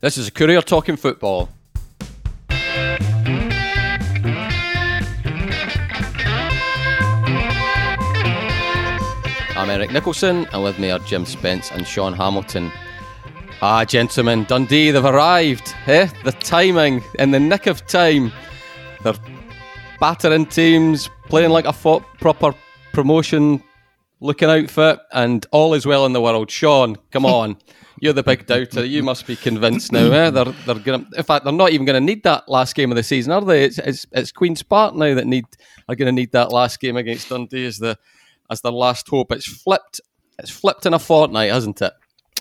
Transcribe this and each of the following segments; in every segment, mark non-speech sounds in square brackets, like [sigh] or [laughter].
This is a Courier Talking Football. I'm Eric Nicolson, and with me are Jim Spence and Sean Hamilton. Ah, gentlemen, Dundee, they've arrived. Eh? The timing, in the nick of time. They're battering teams, playing like a fo- proper promotion looking outfit, and all is well in the world. Sean, come [laughs] on. You're the big doubter. You must be convinced now. Eh? They're they're gonna. In fact, they're not even going to need that last game of the season, are they? It's it's, it's Queens Park now that need are going to need that last game against Dundee as the as their last hope. It's flipped. It's flipped in a fortnight, hasn't it?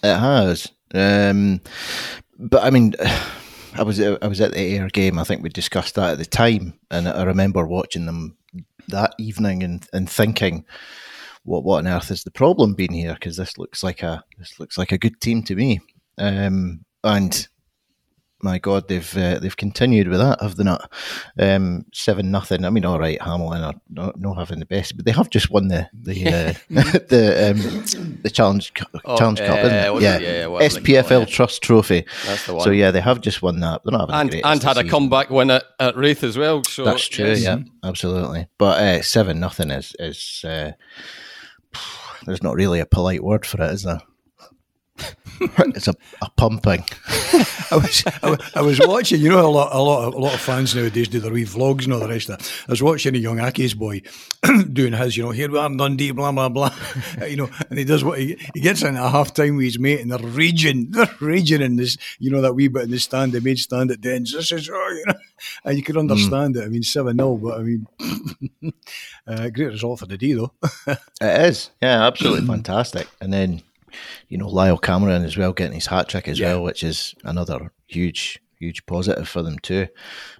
It has. Um, but I mean, [sighs] I was I was at the Ayr game. I think we discussed that at the time, and I remember watching them that evening and, and thinking, what what on earth is the problem being here? Because this looks like a this looks like a good team to me. Um, and my God, they've uh, they've continued with that, have they not? Um, Seven nothing. I mean, all right, Hamilton are not, not having the best, but they have just won the the uh, [laughs] [laughs] the um, the challenge Oh, challenge cup, isn't uh, it? Yeah. Yeah, yeah, whatever they call SPFL it. Trust Trophy. That's the one. So yeah, they have just won that. They're not having and and had a season. comeback win at, at Raith as well. So That's true. yes. Yeah, absolutely. But uh, seven nothing is is uh, there's not really a polite word for it, is there? [laughs] it's a, a pumping. [laughs] I was, I, I was watching. You know, a lot, a lot, of, a lot of fans nowadays do their wee vlogs and all the rest of that. I was watching a young Aki's boy [clears throat] doing his. You know, here we are in Dundee, blah blah blah. [laughs] you know, and he does what he, he gets in at half time with his mate, and they're raging, they're raging in this. You know, that wee bit in the stand, the main stand at Dens. This is, oh, you know, and you can understand it. I mean, seven 0 but I mean, uh, great result for the D though. It is, yeah, absolutely [clears throat] fantastic. And then, you know, Lyall Cameron as well getting his hat trick as Yeah. well, which is another huge, huge positive for them too.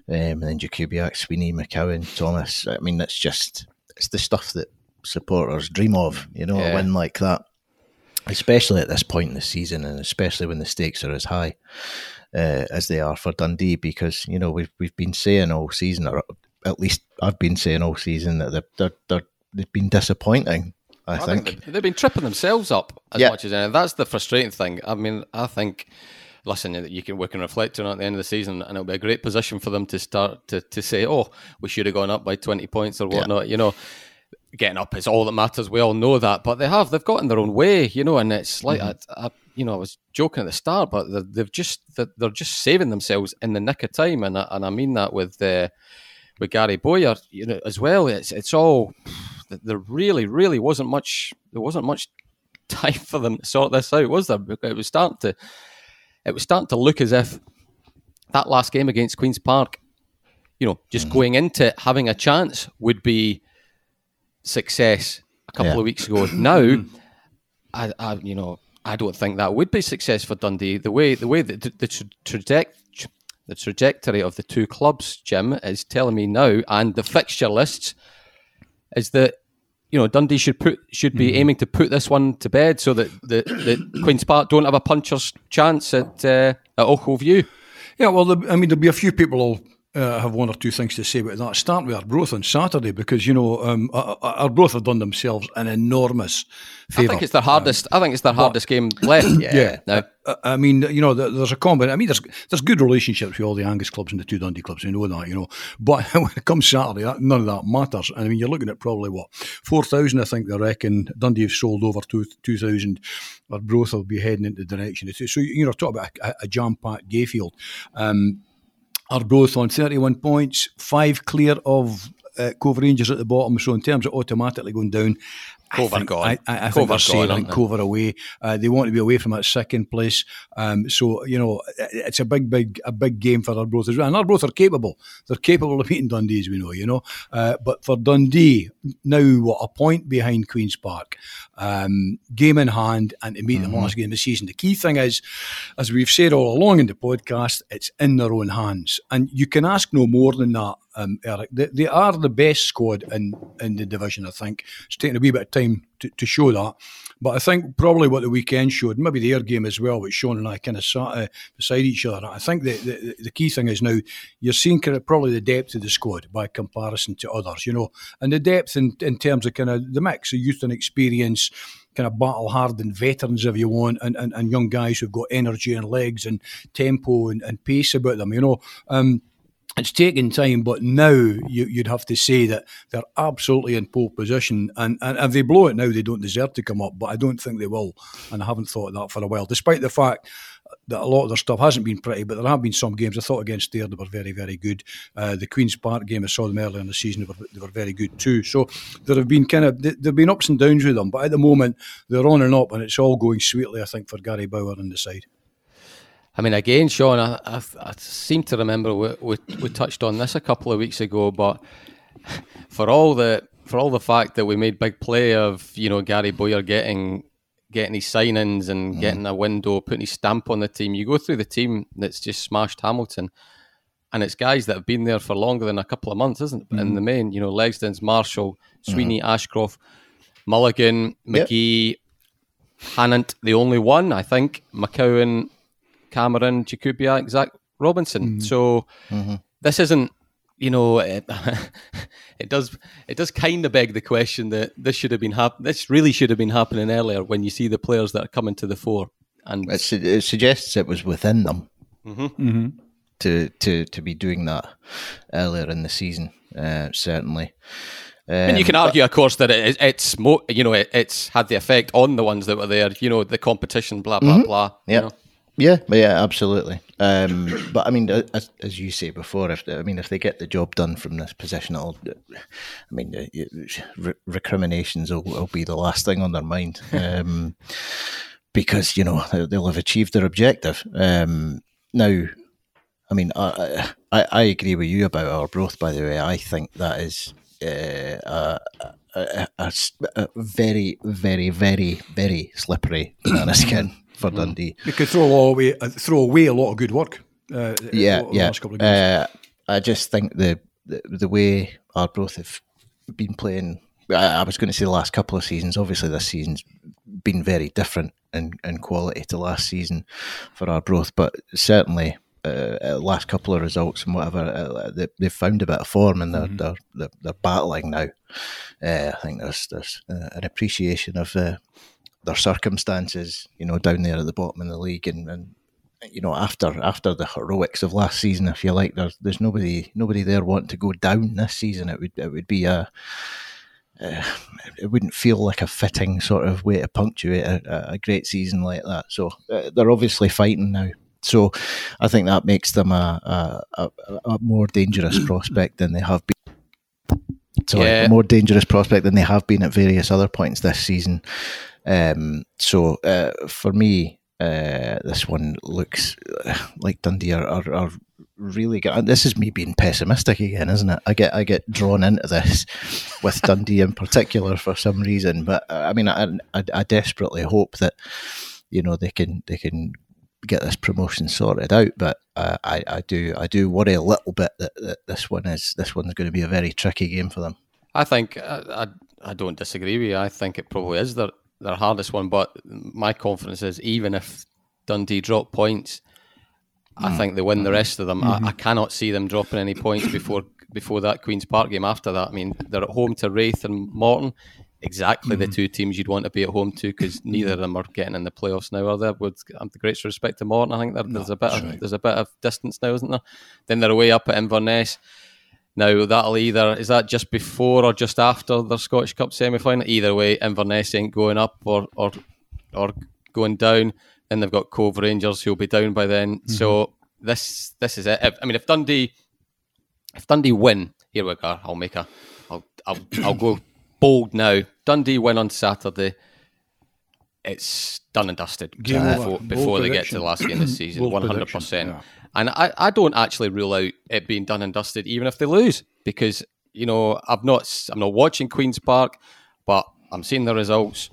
Um, and then Jakubiak, Sweeney, McCowan, Thomas. I mean, that's just it's the stuff that supporters dream of. You know, Yeah. a win like that, especially at this point in the season, and especially when the stakes are as high. Uh, as they are for Dundee, because you know we've we've been saying all season, or at least I've been saying all season that they're they're, they're they've been disappointing. I, I think. think they- they've been tripping themselves up as Yeah. much as anything. That's the frustrating thing. I mean, I think. Listen, you can we can reflect on it at the end of the season, and it'll be a great position for them to start to, to say, "Oh, we should have gone up by twenty points or whatnot." You know, getting up is all that matters. We all know that, but they have they've got in their own way, you know. And it's like I, I, you know, I was joking at the start, but they're, they've just they're, they're just saving themselves in the nick of time, and I, and I mean that with uh, with Gary Bowyer, you know, as well. It's it's all there really really wasn't much there wasn't much [laughs] time for them to sort this out, was there? It was starting to it was starting to look as if that last game against Queens Park, you know, just mm. going into it, having a chance would be success a couple Yeah. of weeks ago. Now, I, I, you know, I don't think that would be success for Dundee. The way, the way that the, the tra- traject, the trajectory of the two clubs, Jim, is telling me now, and the fixture lists, is that you know Dundee should put should be aiming to put this one to bed so that the, the [coughs] Queens Park don't have a puncher's chance at uh, at Ochil View. Yeah, well, I mean, there'll be a few people who'll uh, have one or two things to say about that. Start with Arbroath on Saturday because, you know, um, Ar- Ar- Arbroath have done themselves an enormous I think it's their hardest. I think it's their hardest game left. [coughs] Yeah. Yeah. Uh, I mean, you know, there's a combination. I mean, there's there's good relationships with all the Angus clubs and the two Dundee clubs. We know that, you know. But [laughs] when it comes Saturday, that, none of that matters. And I mean, you're looking at probably what four thousand. I think they reckon Dundee have sold over two two thousand. Arbroath will be heading into the direction. So you know, talk about a, a jam packed Gayfield. Um, Arbroath on 31 points, five clear of uh, Cove Rangers at the bottom. So in terms of automatically going down, Cove I think, gone. I, I, I Cove think they're are sailing gone, aren't they? Cove are away. Uh, they want to be away from that second place. Um, so you know, it's a big, big, a big game for Arbroath as well. And Arbroath are capable. They're capable of beating Dundee, as we know. You know, uh, but for Dundee now, what a point behind Queens Park, um, game in hand, and to meet them last game of the season. The key thing is, as we've said all along in the podcast, it's in their own hands, and you can ask no more than that. Um, Eric, they, they are the best squad in, in the division. I think it's taken a wee bit of time to, to show that, but I think probably what the weekend showed, maybe the Ayr game as well, which Sean and I kind of sat uh, beside each other. I think the, the the key thing is now you're seeing kind of probably the depth of the squad by comparison to others, you know, and the depth in, in terms of kind of the mix of youth and experience kind of battle hardened veterans, if you want, and, and, and young guys who've got energy and legs and tempo and, and pace about them. You know. Um, it's taken time, but now you, would have to say that they're absolutely in pole position. And, and if they blow it now, they don't deserve to come up, but I don't think they will. And I haven't thought that for a while, despite the fact that a lot of their stuff hasn't been pretty, but there have been some games. I thought against there they were very, very good. Uh, the Queen's Park game, I saw them earlier in the season, they were, they were very good too. So there have been kind of there have been ups and downs with them, but at the moment they're on and up, and it's all going sweetly. I think for Gary Bowyer and the side. I mean, again, Sean, I, I, I seem to remember we, we, we touched on this a couple of weeks ago, but for all the for all the fact that we made big play of you know Gary Bowyer getting getting his signings and mm. getting a window, putting his stamp on the team. You go through the team that's just smashed Hamilton, and it's guys that have been there for longer than a couple of months, isn't it? Mm. In the main, you know, Legzdins, Marshall, Sweeney, mm. Ashcroft, Mulligan, McGhee, yep. Hannant, the only one, I think, McCowan, Cameron, Jakubiak, Zach Robinson. Mm. So mm-hmm. this isn't you know, [laughs] it, it, does it does kind of beg the question that this should have been hap- this really should have been happening earlier when you see the players that are coming to the fore, and it, su- it suggests it was within them mm-hmm. Mm-hmm. to to to be doing that earlier in the season. Uh, certainly. Um, and you can argue, of course, that it, it's mo- you know it, it's had the effect on the ones that were there. You know, the competition, blah blah mm-hmm. blah. Yeah, you know? Yeah, yeah, absolutely. Um, but I mean, as, as, you say before, if I mean, if they get the job done from this position, it'll, I mean, uh, recriminations will, will, be the last thing on their mind, um, because you know they'll have achieved their objective. Um, now, I mean, I, I, I agree with you about Arbroath. By the way, I think that is uh, a, a, a, a, very, very, very, very slippery banana skin for mm. Dundee. They could throw away, uh, throw away a lot of good work. Uh, yeah, yeah. Uh, I just think the, the, the way Arbroath have been playing. I, I was going to say the last couple of seasons. Obviously, this season's been very different in, in quality to last season for our Arbroath, but certainly uh, uh, last couple of results and whatever, uh, they, they've found a bit of form and they're mm-hmm. they're, they're, they're, battling now. Uh, I think there's there's uh, an appreciation of uh, their circumstances, you know, down there at the bottom of the league, and, and you know, after after the heroics of last season, if you like, there's there's nobody nobody there wanting to go down this season. It would it would be a uh, it wouldn't feel like a fitting sort of way to punctuate a, a great season like that. So uh, they're obviously fighting now. So I think that makes them a, a, a more dangerous prospect than they have been. So yeah. a more dangerous prospect than they have been at various other points this season. Um, so uh, for me, uh, this one looks uh, like Dundee are, are, are really good. And this is me being pessimistic again, isn't it? I get I get drawn into this with Dundee in particular for some reason. But uh, I mean, I, I, I desperately hope that you know they can they can get this promotion sorted out. But uh, I, I do I do worry a little bit that, that this one is this one's going to be a very tricky game for them. I think I, I, I don't disagree with you. I think it probably is their their hardest one. But my confidence is even if Dundee drop points, I mm. think they win the rest of them. Mm-hmm. I, I, cannot see them dropping any points before before that Queens Park game. After that, I mean, they're at home to Raith and Morton. Exactly mm-hmm. the two teams you'd want to be at home to because neither of them are getting in the playoffs now, are they? With the greatest respect to Morton, I think there's no, a bit of right. there's a bit of distance now, isn't there? Then they're away up at Inverness. Now that'll either is that just before or just after the Scottish Cup semi final. Either way, Inverness ain't going up or or or going down. Then they've got Cove Rangers who'll be down by then. Mm-hmm. So this this is it. If, I mean, if Dundee if Dundee win, here we go. I'll make a I'll I'll, I'll go [coughs] bold now. Dundee win on Saturday. It's done and dusted before, before they get to the last game of the season. [coughs] One hundred percent. And I, I don't actually rule out it being done and dusted, even if they lose, because you know I've not I'm not watching Queens Park, but I'm seeing the results,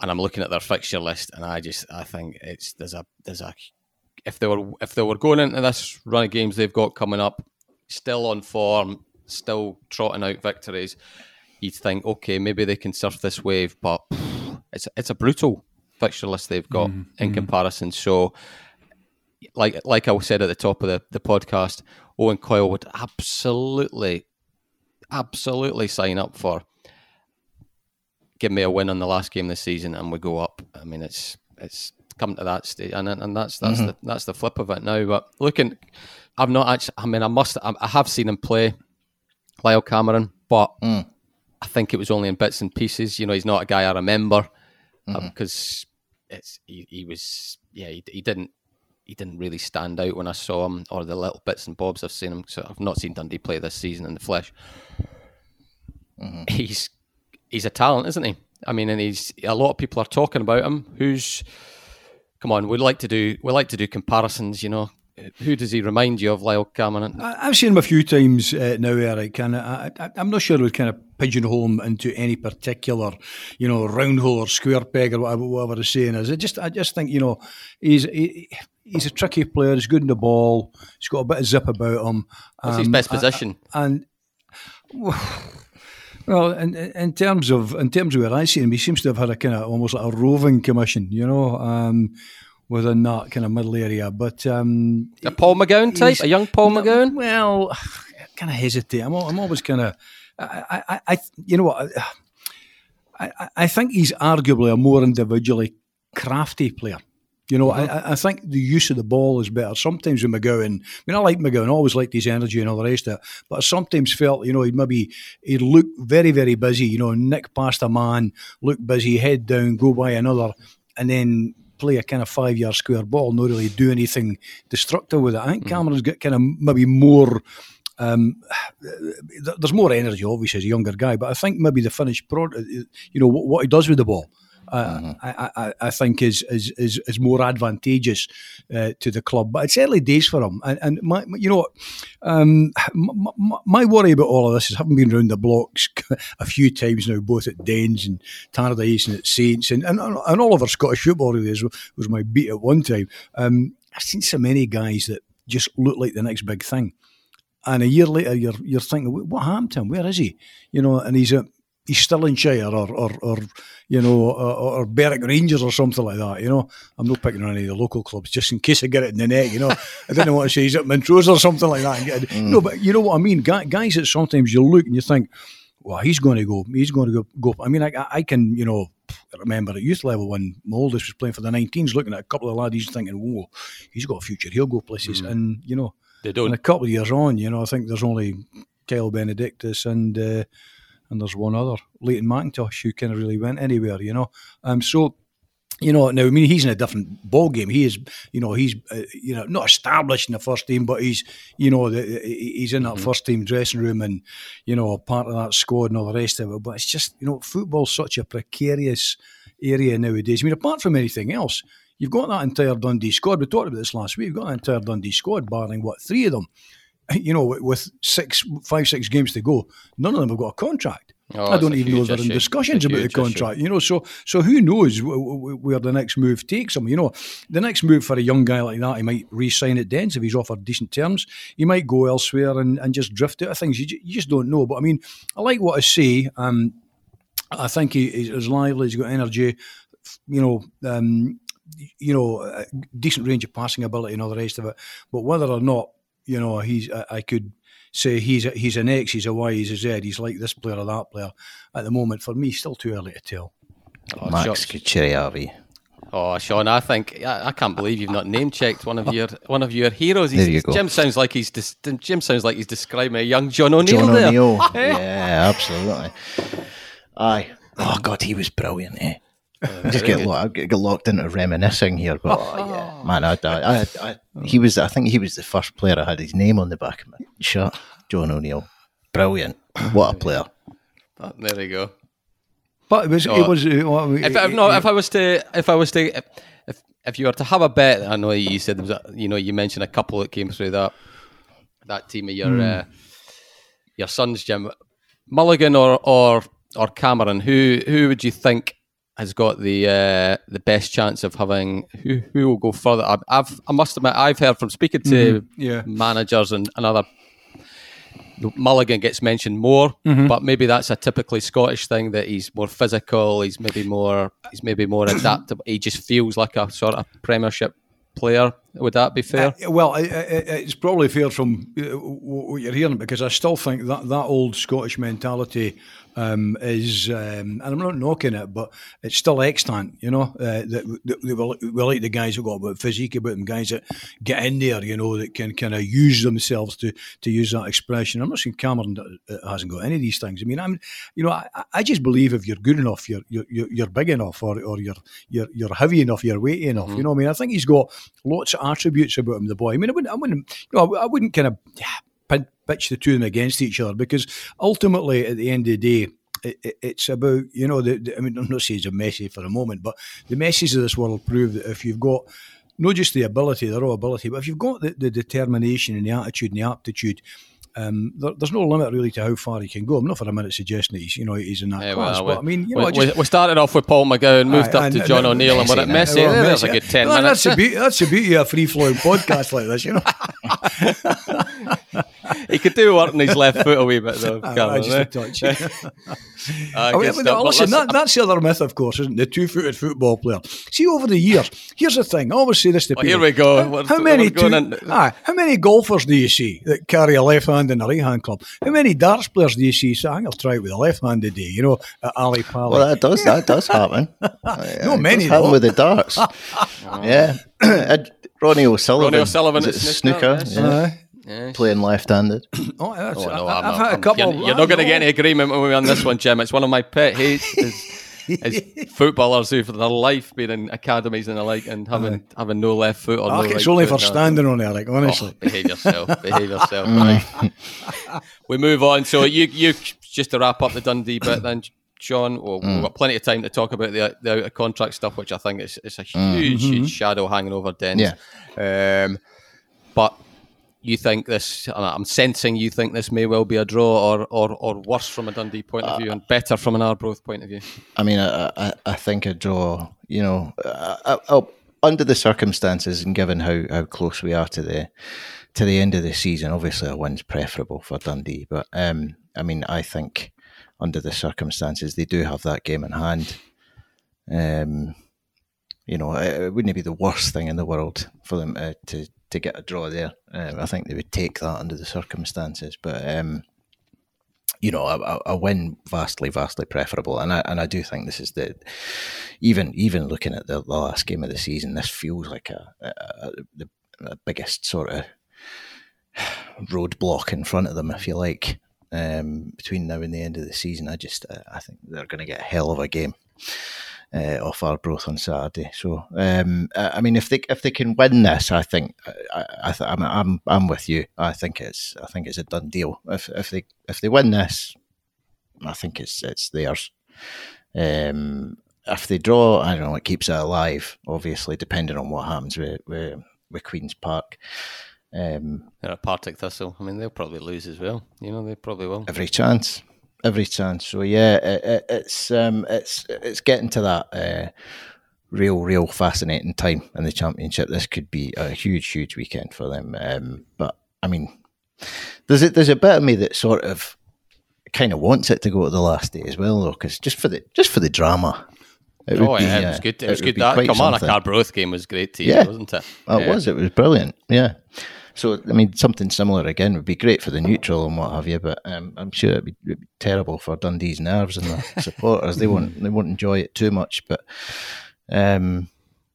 and I'm looking at their fixture list, and I just I think it's there's a there's a if they were if they were going into this run of games they've got coming up, still on form, still trotting out victories, you'd think okay maybe they can surf this wave, but it's it's a brutal fixture list they've got mm-hmm. in comparison. So like like I said at the top of the, the podcast, Owen Coyle would absolutely, absolutely sign up for give me a win on the last game this season, and we go up. I mean, it's it's come to that stage, and and that's that's mm-hmm. the that's the flip of it now. But looking, I've not actually. I mean, I must. I have seen him play, Lyall Cameron, but mm. I think it was only in bits and pieces. You know, he's not a guy I remember because mm-hmm. uh, it's he, he, was yeah he, he didn't he didn't really stand out when I saw him or the little bits and bobs I've seen him. So I've not seen Dundee play this season in the flesh. Mm-hmm. He's he's a talent, isn't he? I mean, and he's a lot of people are talking about him. Who's come on? We like to do we like to do comparisons. You know, who does he remind you of, Lyall Cameron? I've seen him a few times uh, now, Eric, and I, am not sure we kind of pigeonhole him into any particular, you know, round hole or square peg or whatever, whatever the saying is. I just, I just think, you know, he's he, he's a tricky player. He's good in the ball. He's got a bit of zip about him. What's um, his best position? and, [sighs] well, in, in terms of in terms of where I see him, he seems to have had a kind of almost like a roving commission, you know, um, within that kind of middle area. But um, a Paul McGowan type, a young Paul McGowan. Well, [sighs] I kind of hesitate. I'm, I'm always kind of, I, I, I, you know what, [sighs] I, I think he's arguably a more individually crafty player. You know, mm-hmm. I, I think the use of the ball is better. Sometimes with McGowan, I mean, I like McGowan, I always liked his energy and all the rest of it, but I sometimes felt, you know, he'd maybe, he'd look very, very busy, you know, nick past a man, look busy, head down, go by another, and then play a kind of five yard square ball, not really do anything destructive with it. I think mm-hmm. Cameron's got kind of maybe more. Um, there's more energy, obviously, as a younger guy, but I think maybe the finished product, you know, what, what he does with the ball mm-hmm. I, I, I, think is, is is is more advantageous uh, to the club. But it's early days for him, and, and my, you know, um, my, my, worry about all of this is having been around the blocks [laughs] a few times now, both at Dens and Tannadice and at Saints, and, and, and all over Scottish football really was, was my beat at one time. Um, I've seen so many guys that just look like the next big thing. And a year later, you're you're thinking, what happened to him? Where is he? You know, and he's a Stirlingshire or, or, or you know, or, or Berwick Rangers or something like that. You know, I'm not picking on any of the local clubs just in case I get it in the neck. You know, I didn't want to say he's at Montrose or something like that. [laughs] Mm. No, but you know what I mean. Guys that sometimes you look and you think, well, he's going to go. He's going to go. go. I mean, I, I can, you know, remember at youth level when Moldis was playing for the 19s, looking at a couple of lads, thinking, whoa, he's got a future. He'll go places. Mm. And, you know, they don't. And a couple of years on, you know, I think there's only Kyle Benedictus and uh, and there's one other, Leighton McIntosh, who kind of really went anywhere, you know. Um, so you know, now I mean he's in a different ball game. He is, you know, he's uh, you know not established in the first team, but he's you know the, he's in that mm-hmm. first team dressing room and you know part of that squad and all the rest of it. But it's just you know football's such a precarious area nowadays. I mean, apart from anything else, you've got that entire Dundee squad. We talked about this last week. You've got that entire Dundee squad, barring what three of them you know, with six, five, six games to go, none of them have got a contract. Oh, I don't even know they're in discussions about the contract. Issue. You know, so so who knows where the next move takes him? You know, the next move for a young guy like that, he might re-sign at Dens if he's offered decent terms. He might go elsewhere and, and just drift out of things. You, you just don't know. But I mean, I like what I see. Um, I think he, he's lively. He's got energy. You know. Um, you know, decent range of passing ability and all the rest of it. But whether or not you know, he's I, I could say he's a, he's an X, he's a Y, he's a Z, he's like this player or that player. At the moment, for me, still too early to tell. Oh, Max Kucheriavyi. Oh, Sean, I think I, I, can't believe you've not name checked one of your one of your heroes. He's, there you go. Jim sounds like he's Jim sounds like he's describing a young John O'Neill. John O'Neill, [laughs] yeah, absolutely. Aye. Oh God, he was brilliant. Eh? I just get, lo- get locked into reminiscing here, but oh, yeah, man, I, I, I, he was. I think he was the first player I had his name on the back of my shirt. John O'Neill, brilliant. What a player! There you go. But it was. Oh, it was. Uh, if, if, no, if I was to, if I was to, if if you were to have a bet, I know you said there was, a, you know, you mentioned a couple that came through that that team of your mm. uh, your sons, Jim Mulligan or or or Cameron. Who who would you think has got the uh, the best chance of having who who will go further. I've, I've I must admit I've heard from speaking to mm-hmm. yeah. managers and, and other Mulligan gets mentioned more, mm-hmm. but maybe that's a typically Scottish thing that he's more physical. He's maybe more he's maybe more adaptable. He just feels like a sort of Premiership player. Would that be fair? Uh, well, it, it, it's probably fair from uh, what you're hearing because I still think that that old Scottish mentality um, is, um, and I'm not knocking it, but it's still extant, you know. Uh, that, that we, we like the guys who got a bit of physique about them, guys that get in there, you know, that can kind of use themselves to to use that expression. I'm not saying Cameron hasn't got any of these things. I mean, I'm, you know, I, I just believe if you're good enough, you're you're, you're big enough, or, or you're you're you're heavy enough, you're weighty enough. Mm. You know, I mean, I think he's got lots of attributes about him, the boy. I mean, I wouldn't, I wouldn't, you know, I wouldn't kind of. Yeah, pitch the two of them against each other because ultimately, at the end of the day, it, it's about you know the, the, I mean I'm not saying it's a Messi for a moment, but the Messis of this world prove that if you've got not just the ability, the raw ability, but if you've got the, the determination and the attitude and the aptitude. Um, there, there's no limit really to how far he can go. I'm not for a minute suggesting he's, you know, he's in that yeah, class. Well, but I mean, you know, we, just, we, started off with Paul McGowan, moved up to John O'Neill, and we're at Messi. Well, There's a good ten minutes. That's the beauty. That's the beauty of a free flowing [laughs] podcast like this, you know. [laughs] [laughs] he could do work on his left foot a wee bit though. [laughs] I, just a touch. [laughs] uh, oh, yeah, listen, listen that, that's the other myth, of course, isn't it? the two-footed football player? See, over the years, here's the thing. I always say this to well, people. Here we go. How, how many two, ah, how many golfers do you see that carry a left hand in a right hand club? How many darts players do you see saying, "I'll try it with a left hand today"? You know, at Ali Pali. Well, that does that does happen. no, many happen with the darts. yeah, [clears throat] Ronnie O'Sullivan. Ronnie O'Sullivan at snooker. snooker. Yeah. Uh, Yes. Playing left-handed. [coughs] oh, that's, oh, no, I, have had a couple. You're, you're not going to get any agreement with me on this one, Jim. It's one of my pet hates. Is, [laughs] is footballers who, for their life, being in academies and the like, and having uh, having no left foot or oh, no It's right only for standing on it, like honestly. Oh, behave yourself. [laughs] behave yourself. Right. [laughs] we move on. So you you just to wrap up the Dundee bit, then Sean. Well, mm. We've got plenty of time to talk about the, the out of contract stuff, which I think is, is a mm. huge, mm-hmm. huge shadow hanging over Dens. Yeah. Um, but you think this? I'm sensing you think this may well be a draw, or or, or worse from a Dundee point of view, uh, and better from an Arbroath point of view. I mean, I I, I think a draw. You know, I, I, under the circumstances and given how, how close we are to the to the end of the season, obviously a win's preferable for Dundee. But um, I mean, I think under the circumstances they do have that game in hand. Um, you know, it, wouldn't be the worst thing in the world for them uh, to to get a draw there. Um, I think they would take that under the circumstances, but um, you know, a, a, win vastly, vastly preferable. And I and I do think this is the even even looking at the, the last game of the season, this feels like a, a, the, the biggest sort of roadblock in front of them, if you like. Um, between now and the end of the season, I just I think they're going to get a hell of a game uh, off Arbroath on Saturday. So, um, I mean, if they if they can win this, I think I, I th- I'm, I'm I'm with you. I think it's I think it's a done deal. If if they if they win this, I think it's it's theirs. Um, if they draw, I don't know. It keeps it alive, obviously, depending on what happens with with, with Queens Park. Um, They're a Partick Thistle. I mean, they'll probably lose as well. You know, they probably will. Every chance every chance. So yeah, it, it, it's um, it's it's getting to that uh, real, real fascinating time in the championship. This could be a huge, huge weekend for them. Um, but I mean, there's a, there's a bit of me that sort of kind of wants it to go to the last day as well, though, because just for the just for the drama. It oh yeah, be, it was good. It, it was good. That come on, a Arbroath game was great too, yeah, wasn't it? It yeah. was. It was brilliant. Yeah. So, I mean, something similar again would be great for the neutral and what have you, but um, I'm sure it'd be, it'd be, terrible for Dundee's nerves and the [laughs] supporters. they won't they won't enjoy it too much. But um,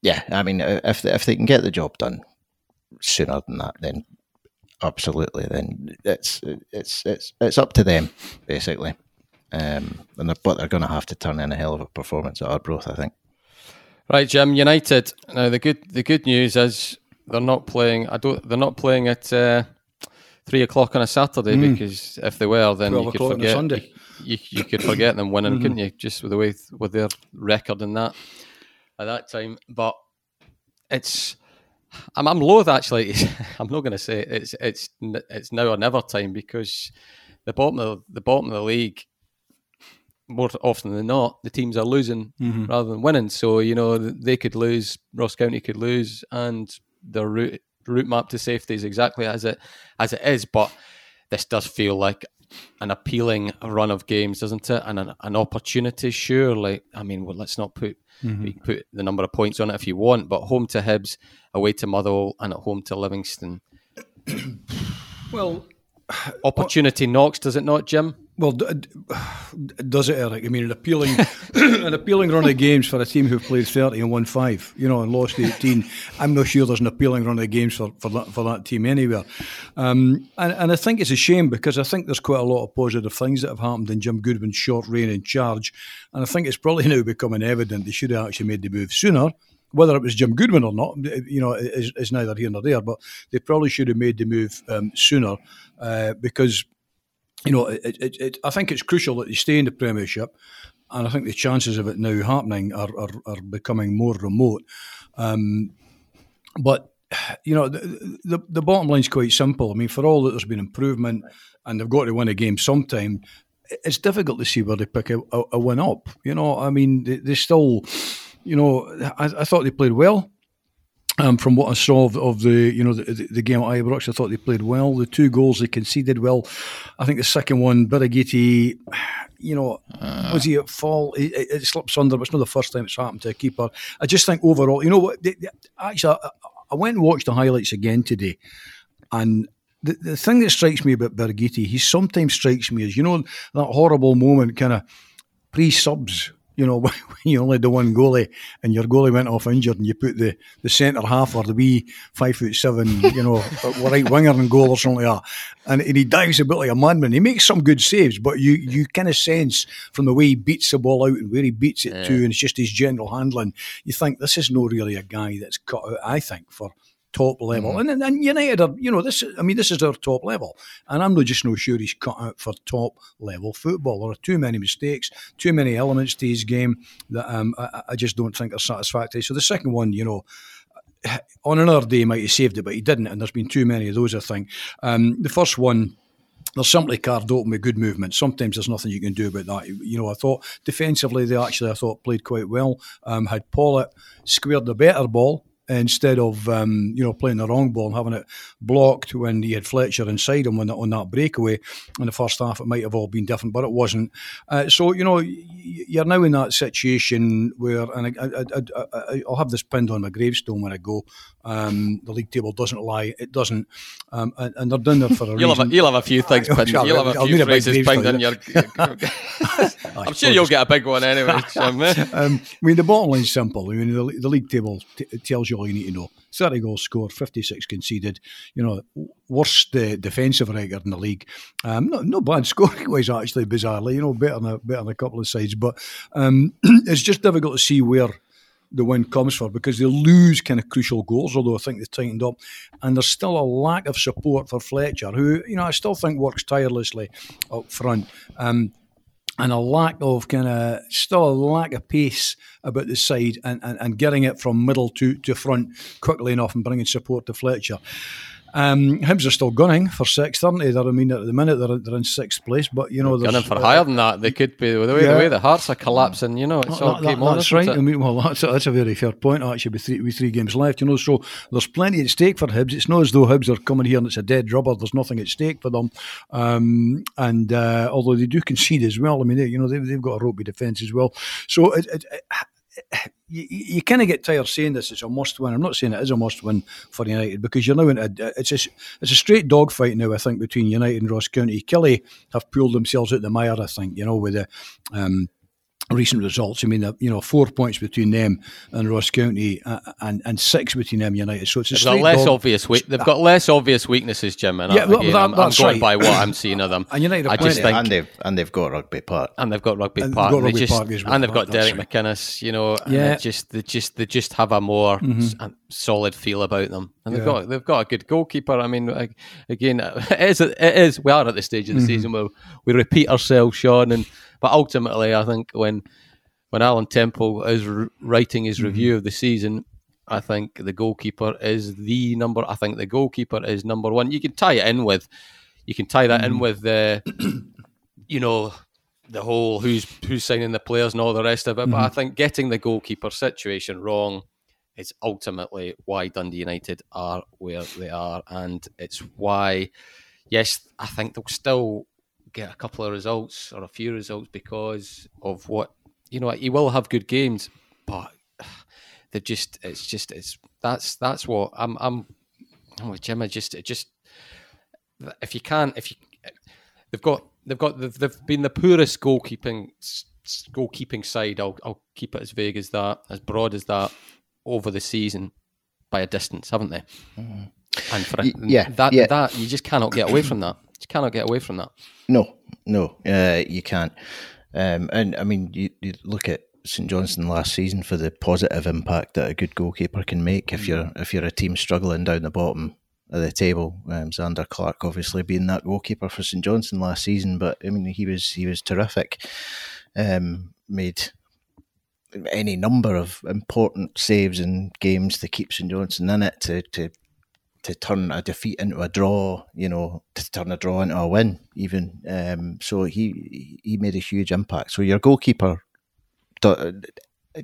yeah, I mean, if they, if they can get the job done sooner than that, then absolutely, then it's it's it's it's up to them basically. Um, and they're, but they're going to have to turn in a hell of a performance at Arbroath, I think. Right, Jim. United. Now the good the good news is they're not playing. I don't. They're not playing at uh, three o'clock on a Saturday mm. because if they were, then you could forget. Sunday. You, you could forget them winning, mm-hmm. couldn't you? Just with the way with their record and that at that time. But it's. I'm, I'm loath actually. [laughs] I'm not going to say it's it's it's now or never time because the bottom of the bottom of the league more often than not, the teams are losing mm-hmm. rather than winning. So you know they could lose, Ross County could lose, and the route route map to safety is exactly as it as it is. But this does feel like an appealing run of games, doesn't it? And an, an opportunity, sure. Like, I mean, well, let's not put mm-hmm. we put the number of points on it if you want, but home to Hibs, away to Motherwell, and at home to Livingston. well, opportunity knocks, does it not, Jim? Well, [sighs] does it, Eric? I mean, an appealing, [coughs] an appealing run of games for a team who've played thirty and won five, you know, and lost eighteen. [laughs] I'm not sure there's an appealing run of games for for that, for that team anywhere. Um, and, and I think it's a shame because I think there's quite a lot of positive things that have happened in Jim Goodwin's short reign in charge, and I think it's probably [laughs] now becoming evident they should have actually made the move sooner whether it was Jim Goodwin or not, you know, is, is neither here nor there. But they probably should have made the move um, sooner uh, because you know, it, it, it, I think it's crucial that they stay in the Premiership, and I think the chances of it now happening are, are, are becoming more remote. Um, but you know, the, the, the bottom line's quite simple. I mean, for all that there's been improvement, and they've got to win a game sometime. It's difficult to see where they pick a, a, a win up. You know, I mean, they, they still, you know, I, I thought they played well. Um, from what I saw of, of, the you know the, the, game at Ibrox, I thought they played well. The two goals they conceded well. I think the second one, Birighitti, you know, uh. was he at fault? It, it, it, slips under, but it's not the first time it's happened to a keeper. I just think overall, you know what? They, they, actually, I, I, went and watched the highlights again today, and. The, the thing that strikes me about Birighitti, he sometimes strikes me as, you know, that horrible moment kind of pre subs you know, [laughs] when you only do one goalie and your goalie went off injured and you put the, the centre half or the wee five foot seven, you know, [laughs] uh, right winger in goal or something like that. And, and, he dives a bit like a madman. He makes some good saves, but you, you kind of sense from the way he beats the ball out and where he beats it yeah. to, and it's just his general handling. You think this is no really a guy that's cut out, I think, for top level. Mm-hmm. And, and United are, you know, this. I mean, this is their top level, and I'm not just no sure he's cut out for top level football. There are too many mistakes, too many elements to his game that um, I, I just don't think are satisfactory. So the second one, you know, [sighs] on another day he might have saved it, but he didn't, and there's been too many of those. I think um, the first one they're simply carved open with good movement. Sometimes there's nothing you can do about that. You know, I thought defensively they actually I thought played quite well. Um, had Pawlett squared the better ball, instead of um, you know playing the wrong ball and having it blocked when he had Fletcher inside him on, on that breakaway in the first half. It might have all been different, but it wasn't. Uh, so you know you're now in that situation where, and I, will have this pinned on my gravestone when I go. Um, the league table doesn't lie; it doesn't, um, and, and, they're doing there for a you'll reason. Have a, you'll have a few things [laughs] pinned. You'll have a few phrases pinned in your. [laughs] [laughs] I'm sure you'll get a big one anyway. um, I mean, the bottom line's simple. I mean, the, the league table t- tells you all you need to know. 30 goals scored, 56 conceded. You know, worst uh, defensive record in the league. Um, not, not bad scoring wise, actually, bizarrely. You know, better than a, better than a couple of sides. But um, [clears throat] it's just difficult to see where the win comes for because they lose kind of crucial goals, although I think they've tightened up. And there's still a lack of support for Fletcher, who, you know, I still think works tirelessly up front. Um, and a lack of kind of still a lack of pace about the side and, and, and getting it from middle to, to front quickly enough and bringing support to Fletcher. Um, Hibs are still gunning for sixth, aren't they? They're, I mean, at the minute they're, they're in sixth place, but you know they're gunning for uh, higher than that. They could be the way, yeah. the way the Hearts are collapsing. You know, it's that, all that, on, That's right. I mean, well, that's a, that's a very fair point actually. With three with three games left, you know, so there's plenty at stake for Hibs. It's not as though Hibs are coming here and it's a dead rubber. There's nothing at stake for them. Um, and uh, although they do concede as well, I mean, they, you know, they've, they've got a ropey defence as well. So it, it, it [sighs] you, you kind of get tired saying this. It's a must win. I'm not saying it is a must win for United because you're now in a it's a it's a straight dogfight now. I think between United and Ross County. Killie have pulled themselves out of the mire. I think you know with the. Um, recent results. I mean, you know, four points between them and Ross County, uh, and and six between them United. So it's a they've got less dog. obvious. We- they've got less obvious weaknesses, Jim. And yeah, well, that, I'm, I'm, going right. by what I'm seeing of them. [laughs] and United, I just think, and they've and they've got Rugby Park, and they've got Rugby and Park, got rugby just, park well. and they've got Derek right. McInnes. You know, yeah, just they just they just have a more mm-hmm. Solid feel about them, and they've yeah. got they've got a good goalkeeper. I mean, again, it is it is we are at the stage of the mm-hmm. season where we repeat ourselves, Sean, and but ultimately, I think when when Alan Temple is writing his mm-hmm. review of the season, I think the goalkeeper is the number. I think the goalkeeper is number one. You can tie it in with, you can tie that mm. in mm-hmm. with the, you know, the whole who's who's signing the players and all the rest of it. Mm. But I mm-hmm. think getting the goalkeeper situation wrong is ultimately why Dundee United are where they are, and it's why yes, I think they'll still get a couple of results or a few results because of what you know. You will have good games, but [sighs] they just it's just it's that's that's what I'm I'm, I'm with Jim. I just it just if you can't if you they've got they've got they've, they've been the poorest goalkeeping goalkeeping side. I'll I'll keep it as vague as that, as broad as that over the season by a distance, haven't they? Mm-hmm. And for a, yeah, that yeah. that you just cannot get away from that. You cannot get away from that. No, no, uh, you can't. Um, and I mean, you, you look at St Johnstone last season for the positive impact that a good goalkeeper can make if you're if you're a team struggling down the bottom of the table. Um, Zander Clark obviously being that goalkeeper for St Johnstone last season, but I mean he was he was terrific. Um, made any number of important saves and games to keep St Johnstone in it to to to turn a defeat into a draw, you know, to turn a draw into a win, even. Um, so he he made a huge impact. So your goalkeeper do,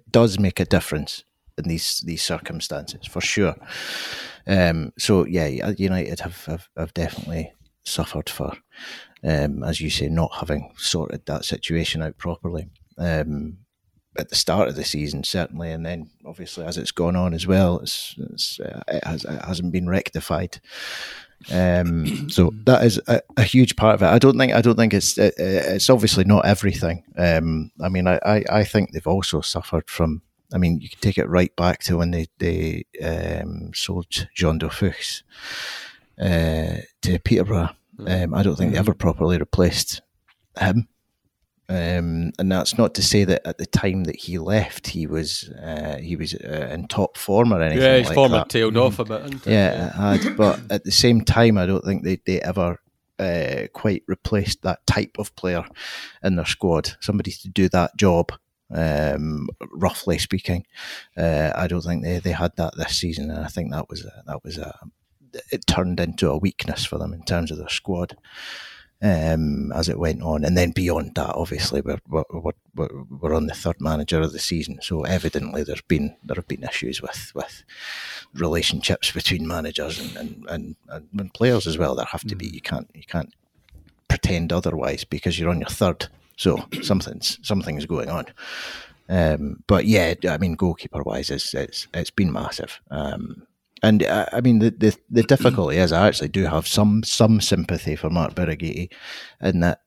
does make a difference in these these circumstances for sure. Um, so yeah, United have, have, have definitely suffered for, um, as you say, not having sorted that situation out properly. Um, at the start of the season, certainly, and then obviously as it's gone on as well, it's, it's uh, it, has, it hasn't been rectified. Um, [clears throat] so that is a, a, huge part of it. I don't think I don't think it's it, it's obviously not everything. Um, I mean, I, I, I think they've also suffered from. I mean, you can take it right back to when they they um, sold Jeando Fuchs uh, to Peterborough. Mm. Um, I don't think they ever properly replaced him. Um, and that's not to say that at the time that he left, he was uh, he was uh, in top form or anything. Yeah, his like form had tailed mm. off a bit. Yeah, had, but at the same time, I don't think they they ever uh, quite replaced that type of player in their squad. Somebody to do that job, um, roughly speaking. Uh, I don't think they, they had that this season, and I think that was a, that was a it turned into a weakness for them in terms of their squad um, as it went on. And then beyond that, obviously, we're, we're, we're, we're, on the third manager of the season. So evidently, there's been there have been issues with with relationships between managers and and, and, and players as well. There have to be. Mm. You can't you can't pretend otherwise because you're on your third. So something's something's going on. Um, but yeah, I mean, goalkeeper wise, it's, it's it's been massive. Um, and uh, I mean, the, the, the difficulty is, I actually do have some some sympathy for Mark Birighitti, in that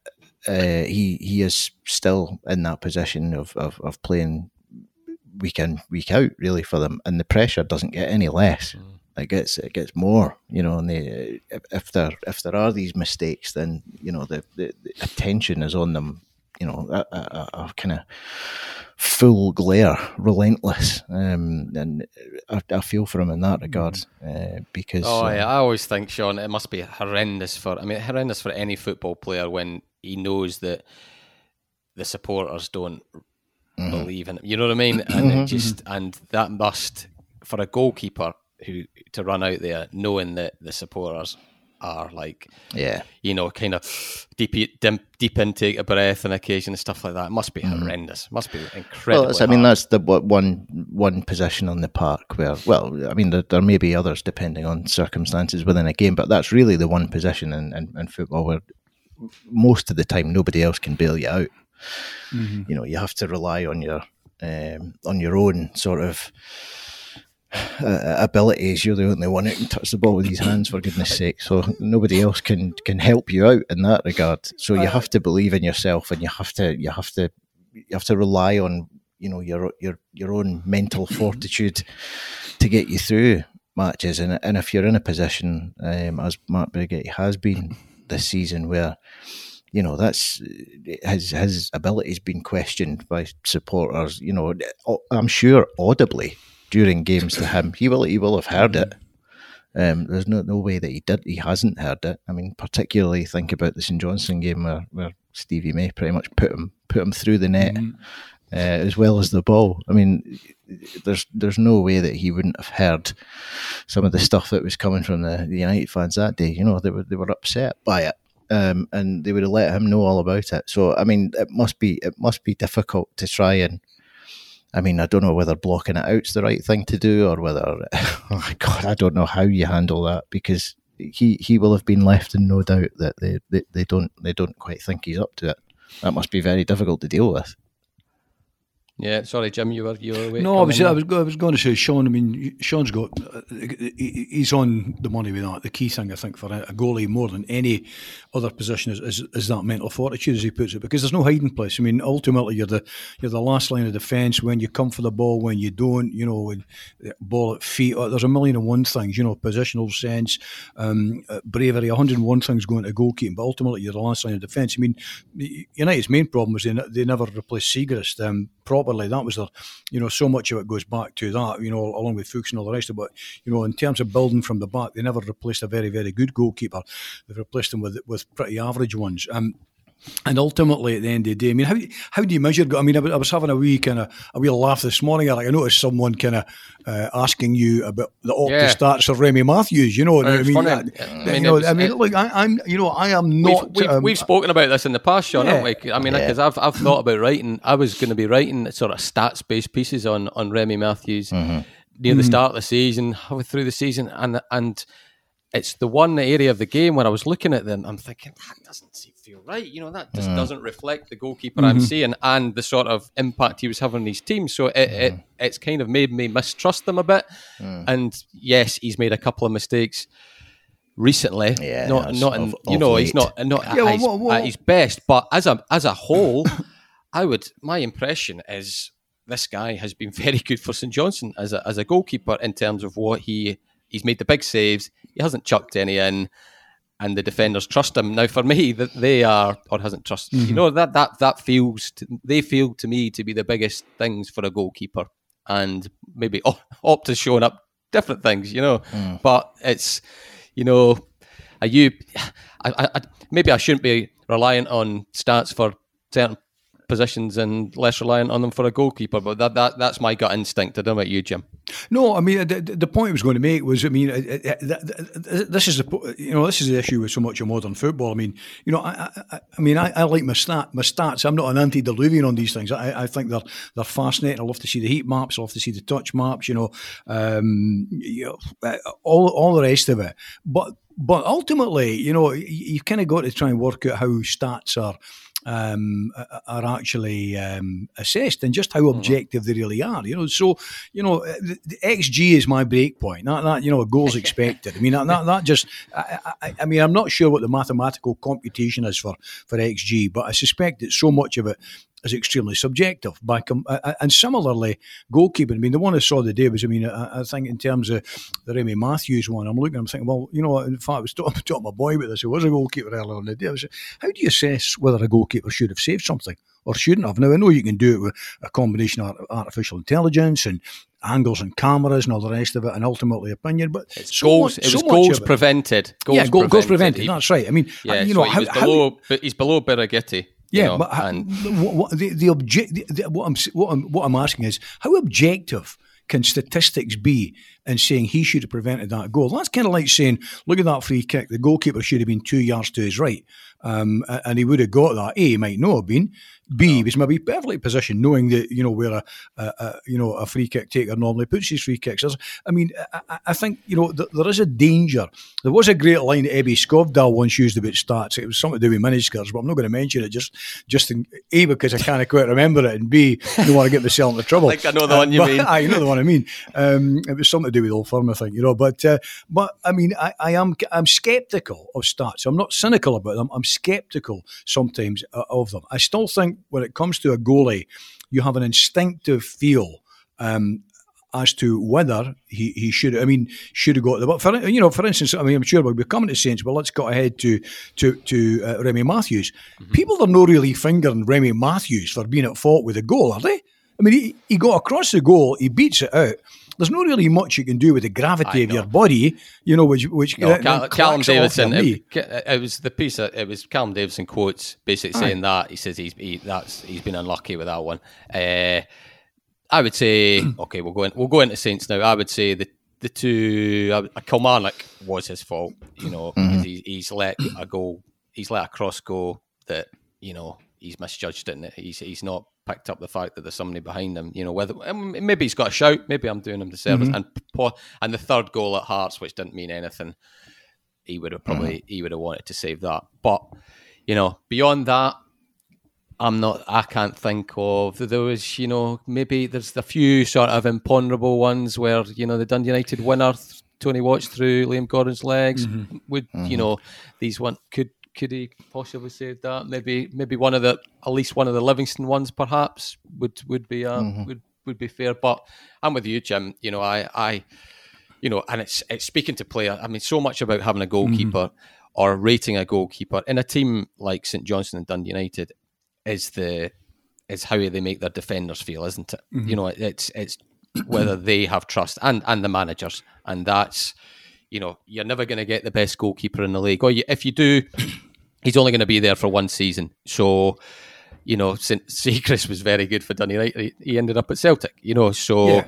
uh, he he is still in that position of, of, of playing week in week out, really for them, and the pressure doesn't get any less. Mm. It gets it gets more, you know. And they, if there if there are these mistakes, then you know the, the, the attention is on them. You know, a, a, a kind of full glare, relentless, um, and I, I, feel for him in that regard mm-hmm. uh, because. Oh yeah, I always think Sean, it must be horrendous for. I mean, horrendous for any football player when he knows that the supporters don't mm-hmm. believe in him. You know what I mean? And mm-hmm. just and that must for a goalkeeper who to run out there knowing that the supporters are like yeah. you know kind of deep deep, deep intake of breath on occasion and stuff like that. It must be mm. horrendous. Must be incredible well, i mean that's the one one position on the park where well i mean there, there, may be others depending on circumstances within a game but that's really the one position in, in, in football where most of the time nobody else can bail you out. Mm-hmm. you know you have to rely on your um, on your own sort of uh, abilities. You're the only one who can touch the ball with his hands, for goodness sake. So nobody else can can help you out in that regard. So you have to believe in yourself, and you have to you have to you have to rely on you know your your your own mental [clears throat] fortitude to get you through matches. And and if you're in a position um, as Mark Birighitti has been this season, where you know that's his his ability's been questioned by supporters. You know, I'm sure audibly during games to him. He will he will have heard it. Um, there's no no way that he did he hasn't heard it. I mean, particularly think about the St Johnstone game where, where Stevie May pretty much put him put him through the net mm-hmm. uh, as well as the ball. I mean, there's there's no way that he wouldn't have heard some of the stuff that was coming from the, the United fans that day. You know, they were they were upset by it. Um, and they would have let him know all about it. So I mean, it must be it must be difficult to try and I mean, I don't know whether blocking it out's the right thing to do or whether, [laughs] oh my God, I don't know how you handle that because he he will have been left in no doubt that they, they, they don't they don't quite think he's up to it. That must be very difficult to deal with. Yeah, sorry, Jim, you were you were away. No, I was, I was I was going to say Sean. I mean, Sean's got he's on the money with that. The key thing I think for a goalie more than any other position is, is, is that mental fortitude, as he puts it, because there's no hiding place. I mean, ultimately you're the you're the last line of defence when you come for the ball, when you don't, you know, when ball at feet. Uh, there's a million and one things, you know, positional sense, um, uh, bravery, 101 things going to goalkeeping, but ultimately you're the last line of defence. I mean, United's main problem was they, they never replaced Siegrist. Um, properly. That was their, you know, so much of it goes back to that, you know, along with Fuchs and all the rest of it. But, you know, in terms of building from the back, they never replaced a very, very good goalkeeper. They've replaced them with with pretty average ones. Um, and ultimately, at the end of the day, I mean, how how do you measure? I mean, I was, I was having a wee kind of a wee laugh this morning. Like I noticed someone kind of uh, asking you about the Opta yeah. stats of Remy Matthews. You know, I mean, I, I mean, you know, I mean, look, I, am you know, I am not. We've, we've, um, we've, spoken about this in the past, Sean, yeah, haven't we? I mean, because yeah. I've I've thought about writing. I was going to be writing sort of stats based pieces on on Remy Matthews mm-hmm. near the mm-hmm. start of the season, halfway through the season, and and it's the one area of the game where I was looking at them. I'm thinking that doesn't seem feel right. You know, that just mm. doesn't reflect the goalkeeper mm-hmm. I'm seeing and the sort of impact he was having on his team. So it, mm. it it's kind of made me mistrust them a bit. Mm. And yes, he's made a couple of mistakes recently. Yeah, not not in, you know he's not not yeah, at, his, what, what? at, his, best, but as a as a whole, [laughs] I would my impression is this guy has been [laughs] very good for St Johnstone as a as a goalkeeper in terms of what he he's made the big saves. He hasn't chucked any in and the defenders trust him. Now, for me, that they are or hasn't trust. Mm-hmm. You know that that that feels to, they feel to me to be the biggest things for a goalkeeper, and maybe [laughs] opt Opta's showing up different things. You know, mm. but it's you know, are you? [sighs] I, I, maybe I shouldn't be reliant on stats for certain positions and less reliant on them for a goalkeeper. But that, that that's my gut instinct. I don't know about you, Jim. No, I mean the, the point I was going to make was, I mean, this is the you know this is the issue with so much of modern football. I mean, you know, I, I, I mean, I, I, like my stat my stats. I'm not an antediluvian on these things. I, I think they're they're fascinating. I love to see the heat maps. I love to see the touch maps. You know, um, you know, uh, all all the rest of it. But but ultimately, you know, you've kind of got to try and work out how stats are um, are actually um, assessed and just how mm-hmm. objective they really are. You know, so you know, the, the XG is my break point. Not that you know, a goals [laughs] expected. I mean, that, that, that just. I, I, I, mean, I'm not sure what the mathematical computation is for for XG, but I suspect that so much of it is extremely subjective. By com- and similarly, goalkeeping. I mean, the one I saw the day was, I mean, I, I, think in terms of the Remy Matthews one, I'm looking, I'm thinking, well, you know, in fact, I was talking, [laughs] to my boy about this, who was a goalkeeper earlier on the day. I was, how do you assess whether a goalkeeper should have saved something or shouldn't have? Now, I know you can do it with a combination of artificial intelligence and angles and cameras and all the rest of it, and ultimately opinion. But it's so goals, much, it was so goals prevented. Goals yeah, goal, prevented. goals prevented. That's right. I mean, yeah, you know, so how, below, how, he's below Birighitti. Yeah, know, but and what, what, the the object the, the, what I'm what I'm what I'm asking is how objective can statistics be in saying he should have prevented that goal? That's kind of like saying, look at that free kick. The goalkeeper should have been two yards to his right, um, and he would have got that. A, he might not have been. B no. was maybe perfectly positioned, knowing that you know where a, a, a, you know a free kick taker normally puts his free kicks. I mean, I, I think you know th- there is a danger. There was a great line that Ebbe Skovdahl once used about stats. It was something to do with miniskirts, but I'm not going to mention it just just in, a because I can't quite remember it, and b I don't want to get myself into trouble. [laughs] I think I know the uh, one you but, mean. [laughs] I know the one I mean. Um, it was something to do with Old Firm, I think. You know, but uh, but I mean, I, I am I'm sceptical of stats. I'm not cynical about them. I'm sceptical sometimes uh, of them. I still think when it comes to a goalie, you have an instinctive feel um, as to whether he, he should. I mean, should have got the. But for you know, for instance, I mean, I'm sure we'll be coming to Saints, but let's go ahead to to to uh, Remy Matthews. Mm-hmm. People are not really fingering Remy Matthews for being at fault with a goal, are they? I mean, he, he got across the goal, he beats it out. There's not really much you can do with the gravity of your body, you know, which which no, Cal- Callum Davidson. It, it, was the piece. Of, it was Callum Davidson quotes basically Aye. saying that he says he's he, that's he's been unlucky with that one. Uh, I would say [clears throat] okay, we'll go in, we'll go into Saints now. I would say the the two uh, Kilmarnock was his fault, you know, mm-hmm. he, he's let a goal, he's let a cross go that you know he's misjudged it. And he's he's not picked up the fact that there's somebody behind him. You know, whether maybe he's got a shout, maybe I'm doing him the service. Mm-hmm. And and the third goal at Hearts, which didn't mean anything. he would have probably mm-hmm. he would have wanted to save that. But you know, beyond that, I'm not. I can't think of there was. You know, maybe there's a few sort of imponderable ones where you know the Dundee United winner Tony Watts through Liam Gordon's legs mm-hmm. would mm-hmm. you know these one could could he possibly save that? Maybe maybe one of the at least one of the Livingston ones perhaps would would be uh, mm-hmm. would would be fair. But I'm with you, Jim. You know, I I you know, and it's it's speaking to player. I mean, so much about having a goalkeeper mm-hmm. or rating a goalkeeper in a team like St Johnstone and Dundee United is the is how they make their defenders feel, isn't it? Mm-hmm. You know, it's it's whether they have trust and and the managers, and that's you know you're never going to get the best goalkeeper in the league, or you, if you do, he's only going to be there for one season. So you know, Siegrist was very good for Dundee. Right? He ended up at Celtic. You know, so. Yeah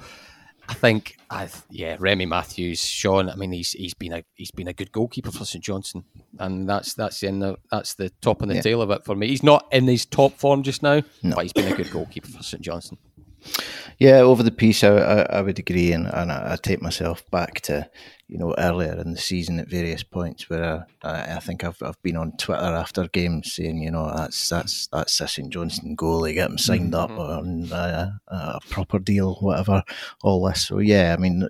I think, I yeah, Remy Matthews, Sean. I mean, he's he's been a he's been a good goalkeeper for St Johnstone, and that's that's in the that's the top and the yeah. tail of it for me. He's not in his top form just now, no. but he's been a good goalkeeper for St Johnstone. Yeah, over the piece, I, I, I would agree, and, and I, I, take myself back to you know earlier in the season at various points where I, I think I've I've been on Twitter after games saying you know that's that's that's a St Johnstone goalie, get him signed mm-hmm. up on uh, a proper deal, whatever, all this. So yeah, I mean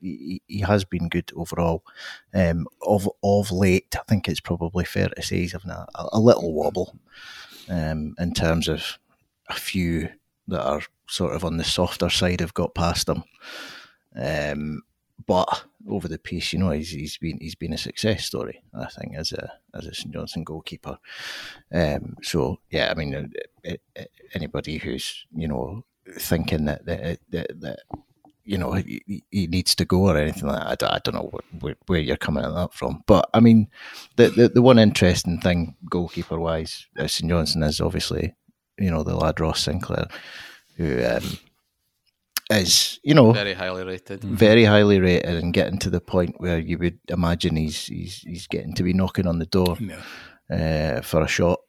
he, he has been good overall. Um, of of late, I think it's probably fair to say he's having a, a little wobble um, in terms of a few that are sort of on the softer side have got past him. Um, but over the piece, you know, he's, he's been he's been a success story. I think as a as a St Johnstone goalkeeper. Um, so yeah, I mean, uh, uh, anybody who's you know thinking that that, that, that you know he, he, needs to go or anything like that, I, I don't know where, where, you're coming at that from. But I mean, the the, the one interesting thing goalkeeper wise, uh, St Johnstone is obviously you know the lad Ross Sinclair, who um, is you know very highly rated, mm-hmm. very highly rated, and getting to the point where you would imagine he's he's he's getting to be knocking on the door yeah. uh, for a shot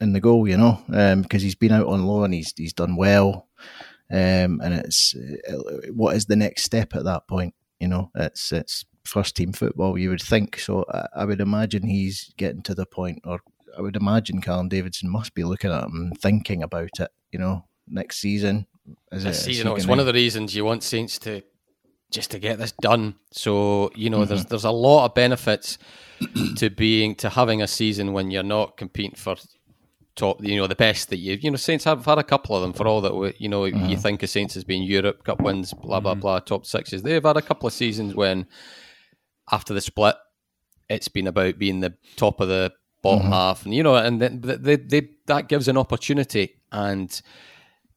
in the goal, you know, because um, he's been out on loan, he's he's done well, um, and it's uh, what is the next step at that point? You know, it's it's first team football. You would think so. I, I would imagine he's getting to the point, or I would imagine Callum Davidson must be looking at him and thinking about it. You know, next season. Is this it, season, it's one of the reasons you want Saints to just to get this done. So you know, mm-hmm. there's there's a lot of benefits to being to having a season when you're not competing for top, you know, the best that you, you know, Saints have had a couple of them for all that, we, you know, mm-hmm. you think of Saints as being Europe Cup wins, blah, blah, mm-hmm. blah, top sixes. They've had a couple of seasons when after the split, it's been about being the top of the bottom mm-hmm. half, and you know, and then they, they, that gives an opportunity. And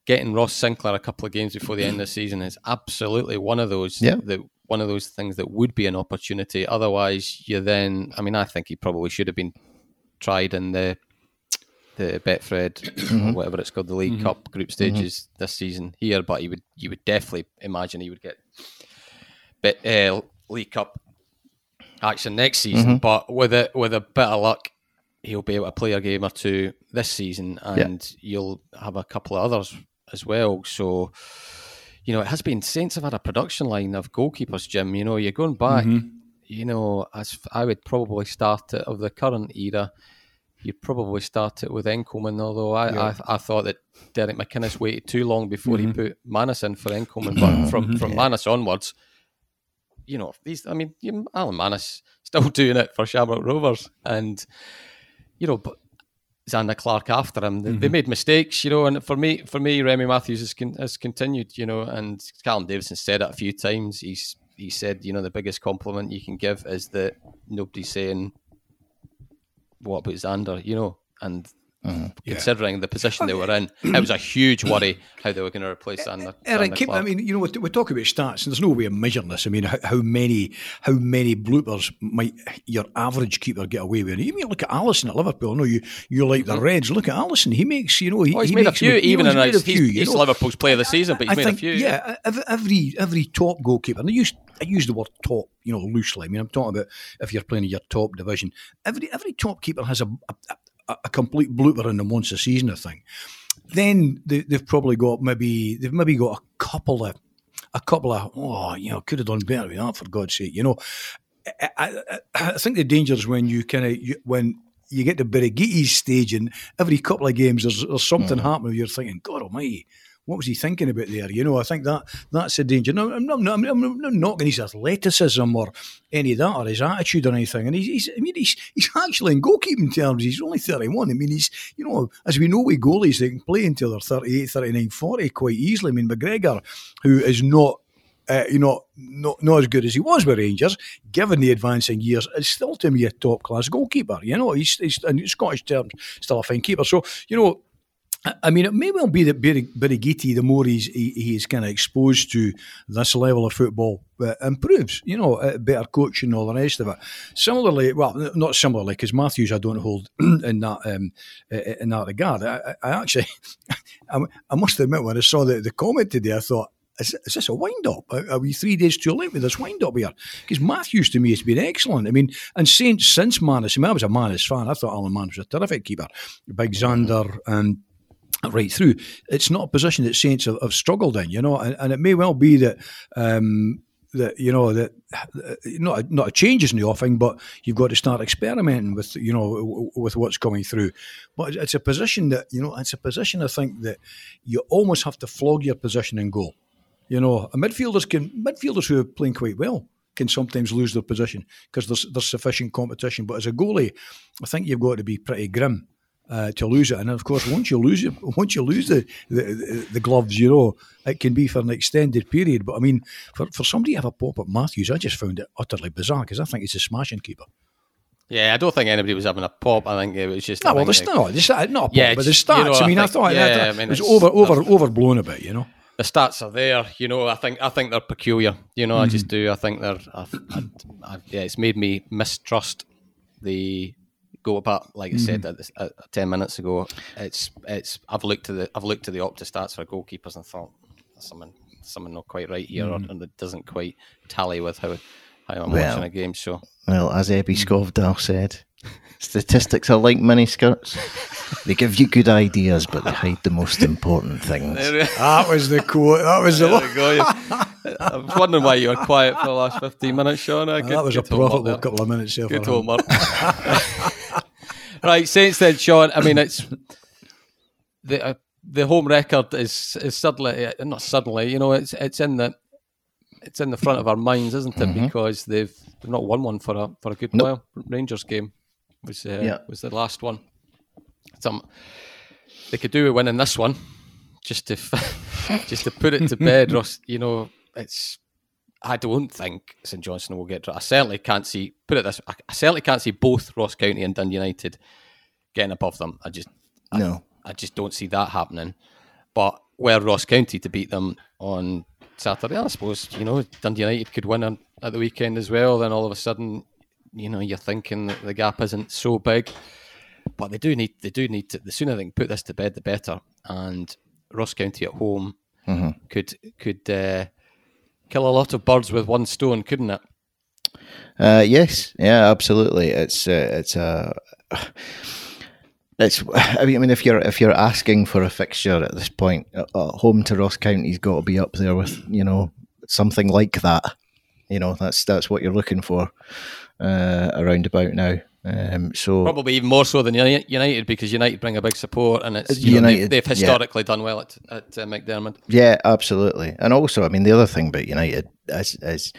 getting Ross Sinclair a couple of games before the end of the season is absolutely one of those. Yeah. That, one of those things that would be an opportunity. Otherwise, you then, I mean, I think he probably should have been tried in the the Betfred, mm-hmm. whatever it's called, the League mm-hmm. Cup group stages mm-hmm. this season here. But he would, you would definitely imagine he would get bit uh, League Cup action next season. Mm-hmm. But with it, with a bit of luck, he'll be able to play a game or two this season, and yeah. you'll have a couple of others as well. So, you know, it has been since I've had a production line of goalkeepers, Jim. You know, you're going back. Mm-hmm. You know, as I would probably start it of the current era. You'd probably start it with Enckelman, although I, yeah. I, I, thought that Derek McInnes waited too long before mm-hmm. he put Mannus in for Enckelman. But from, from yeah. Mannus onwards, you know, these, I mean, Alan Mannus still [laughs] doing it for Shamrock Rovers. And you know, but Zander Clark after him. They, mm-hmm. they, made mistakes, you know, and for me, for me, Remy Matthews has, con- has continued, you know, and Callum Davidson said it a few times. He's he said, you know, the biggest compliment you can give is that nobody's saying what about Zander, you know, and Mm-hmm. Considering yeah. the position they were in, it was a huge worry how they were going to replace Zander. Eric, keep, I mean, you know, we talk about stats, and there's no way of measuring this. I mean, how, how, many how many bloopers might your average keeper get away with? Even look at Alisson at Liverpool. I know you you like the mm-hmm. Reds. Look at Alisson. He makes you know he, oh, he's he made a few. even in he's, few, he's, he's Liverpool's player of the season, but he's I made think, a few. Yeah, every every top goalkeeper. And I use I use the word top, you know, loosely. I mean, I'm talking about if you're playing in your top division. Every every top keeper has a, a, a complete blooper in them once a season, I think. Then they, have probably got maybe they've maybe got a couple of a couple of oh you know could have done better with that for God's sake you know I, I, I think the danger is when you kind of when you get to Birighitti's stage, and every couple of games there's, there's something mm. happening. You're thinking, God Almighty, what was he thinking about there? You know, I think that that's a danger. No, I'm not, I'm, I'm not knocking his athleticism or any of that or his attitude or anything. And he's, he's I mean, he's, he's actually in goalkeeping terms, he's only 31. I mean, he's, you know, as we know with goalies, they can play until they're 38, 39, 40 quite easily. I mean, McGregor, who is not uh, you know, not, not as good as he was with Rangers, given the advancing years, is still to me a top class goalkeeper. You know, he's, he's in Scottish terms still a fine keeper. So, you know, I mean, it may well be that Birighitti, the more he's he, he's kind of exposed to this level of football, uh, improves. You know, uh, better coaching, and all the rest of it. Similarly, well, not similarly, because Matthews I don't hold [clears throat] in that um, in that regard. I, I actually, [laughs] I, I, must admit, when I saw the, the comment today, I thought. Is, is this a wind up? Are, are we three days too late with this wind up here? Because Matthews to me has been excellent. I mean, and since since Mannus, I, mean, I was a Mannus fan. I thought Alan Mannus was a terrific keeper. Big Zander and right through. It's not a position that Saints have, have struggled in, you know, and, and, it may well be that. Um, that you know that uh, not a, not a changes in the offing, but you've got to start experimenting with you know with what's coming through. But it's a position that you know it's a position I think that you almost have to flog your position in goal. You know, midfielders can midfielders who are playing quite well can sometimes lose their position because there's there's sufficient competition. But as a goalie, I think you've got to be pretty grim uh, to lose it. And of course, once you lose it, once you lose the, the, the gloves, you know, it can be for an extended period. But I mean, for, for somebody to have a pop at Matthews, I just found it utterly bizarre because I think he's a smashing keeper. Yeah, I don't think anybody was having a pop. I think it was just no. Well, there's no, there's not a pop, yeah, but the stats. You know, I mean, I, think, I thought, yeah, I, thought I mean, it was over, over, overblown a bit. You know, the stats are there. You know, I think I think they're peculiar. You know, mm. I just mm-hmm. do. I think they're. I, I, yeah, it's made me mistrust the go but like I said mm-hmm. at, at, ten minutes ago, it's it's I've looked to the I've looked to the Opta stats for goalkeepers and thought something something not quite right here, mm. or, and it doesn't quite tally with how how I'm well, watching a game. So well, as Ebbe Skovdahl said, statistics are like mini skirts. They give you good ideas, but they hide the most important things. that was the quote. That was there the. Go. I was wondering why you were quiet for the last fifteen minutes, Sean. Good, that was a profitable couple of minutes. There good homework. [laughs] right, since then, Sean. I mean, it's the uh, the home record is is suddenly uh, not suddenly. You know, it's it's in the it's in the front of our minds, isn't it? Mm-hmm. Because they've they've not won one for a for a good nope. while. Rangers game was uh, yeah. was the last one. Some they could do with winning this one, just to [laughs] just to put it to bed. [laughs] Ross, you know, it's I don't think St Johnstone will get. I certainly can't see. Put it this: I certainly can't see both Ross County and Dundee United getting above them. I just no. I, I just don't see that happening. But where Ross County to beat them on Saturday, I suppose you know Dundee United could win on, at the weekend as well. Then all of a sudden, you know, you're thinking that the gap isn't so big. But they do need they do need to. The sooner they can put this to bed, the better. And Ross County at home mm-hmm. could could. Uh, kill a lot of birds with one stone, couldn't it? Uh, yes, yeah, absolutely. It's uh, it's a. Uh, [sighs] it's. [sighs] I mean, if you're if you're asking for a fixture at this point, uh, uh, home to Ross County's got to be up there with you know something like that. You know, that's that's what you're looking for uh, around about now. Um, so probably even more so than United because United bring a big support and it's United. Know, they've, they've, historically yeah. done well at, at uh, McDiarmid. Yeah, absolutely. And also, I mean, the other thing about United is, is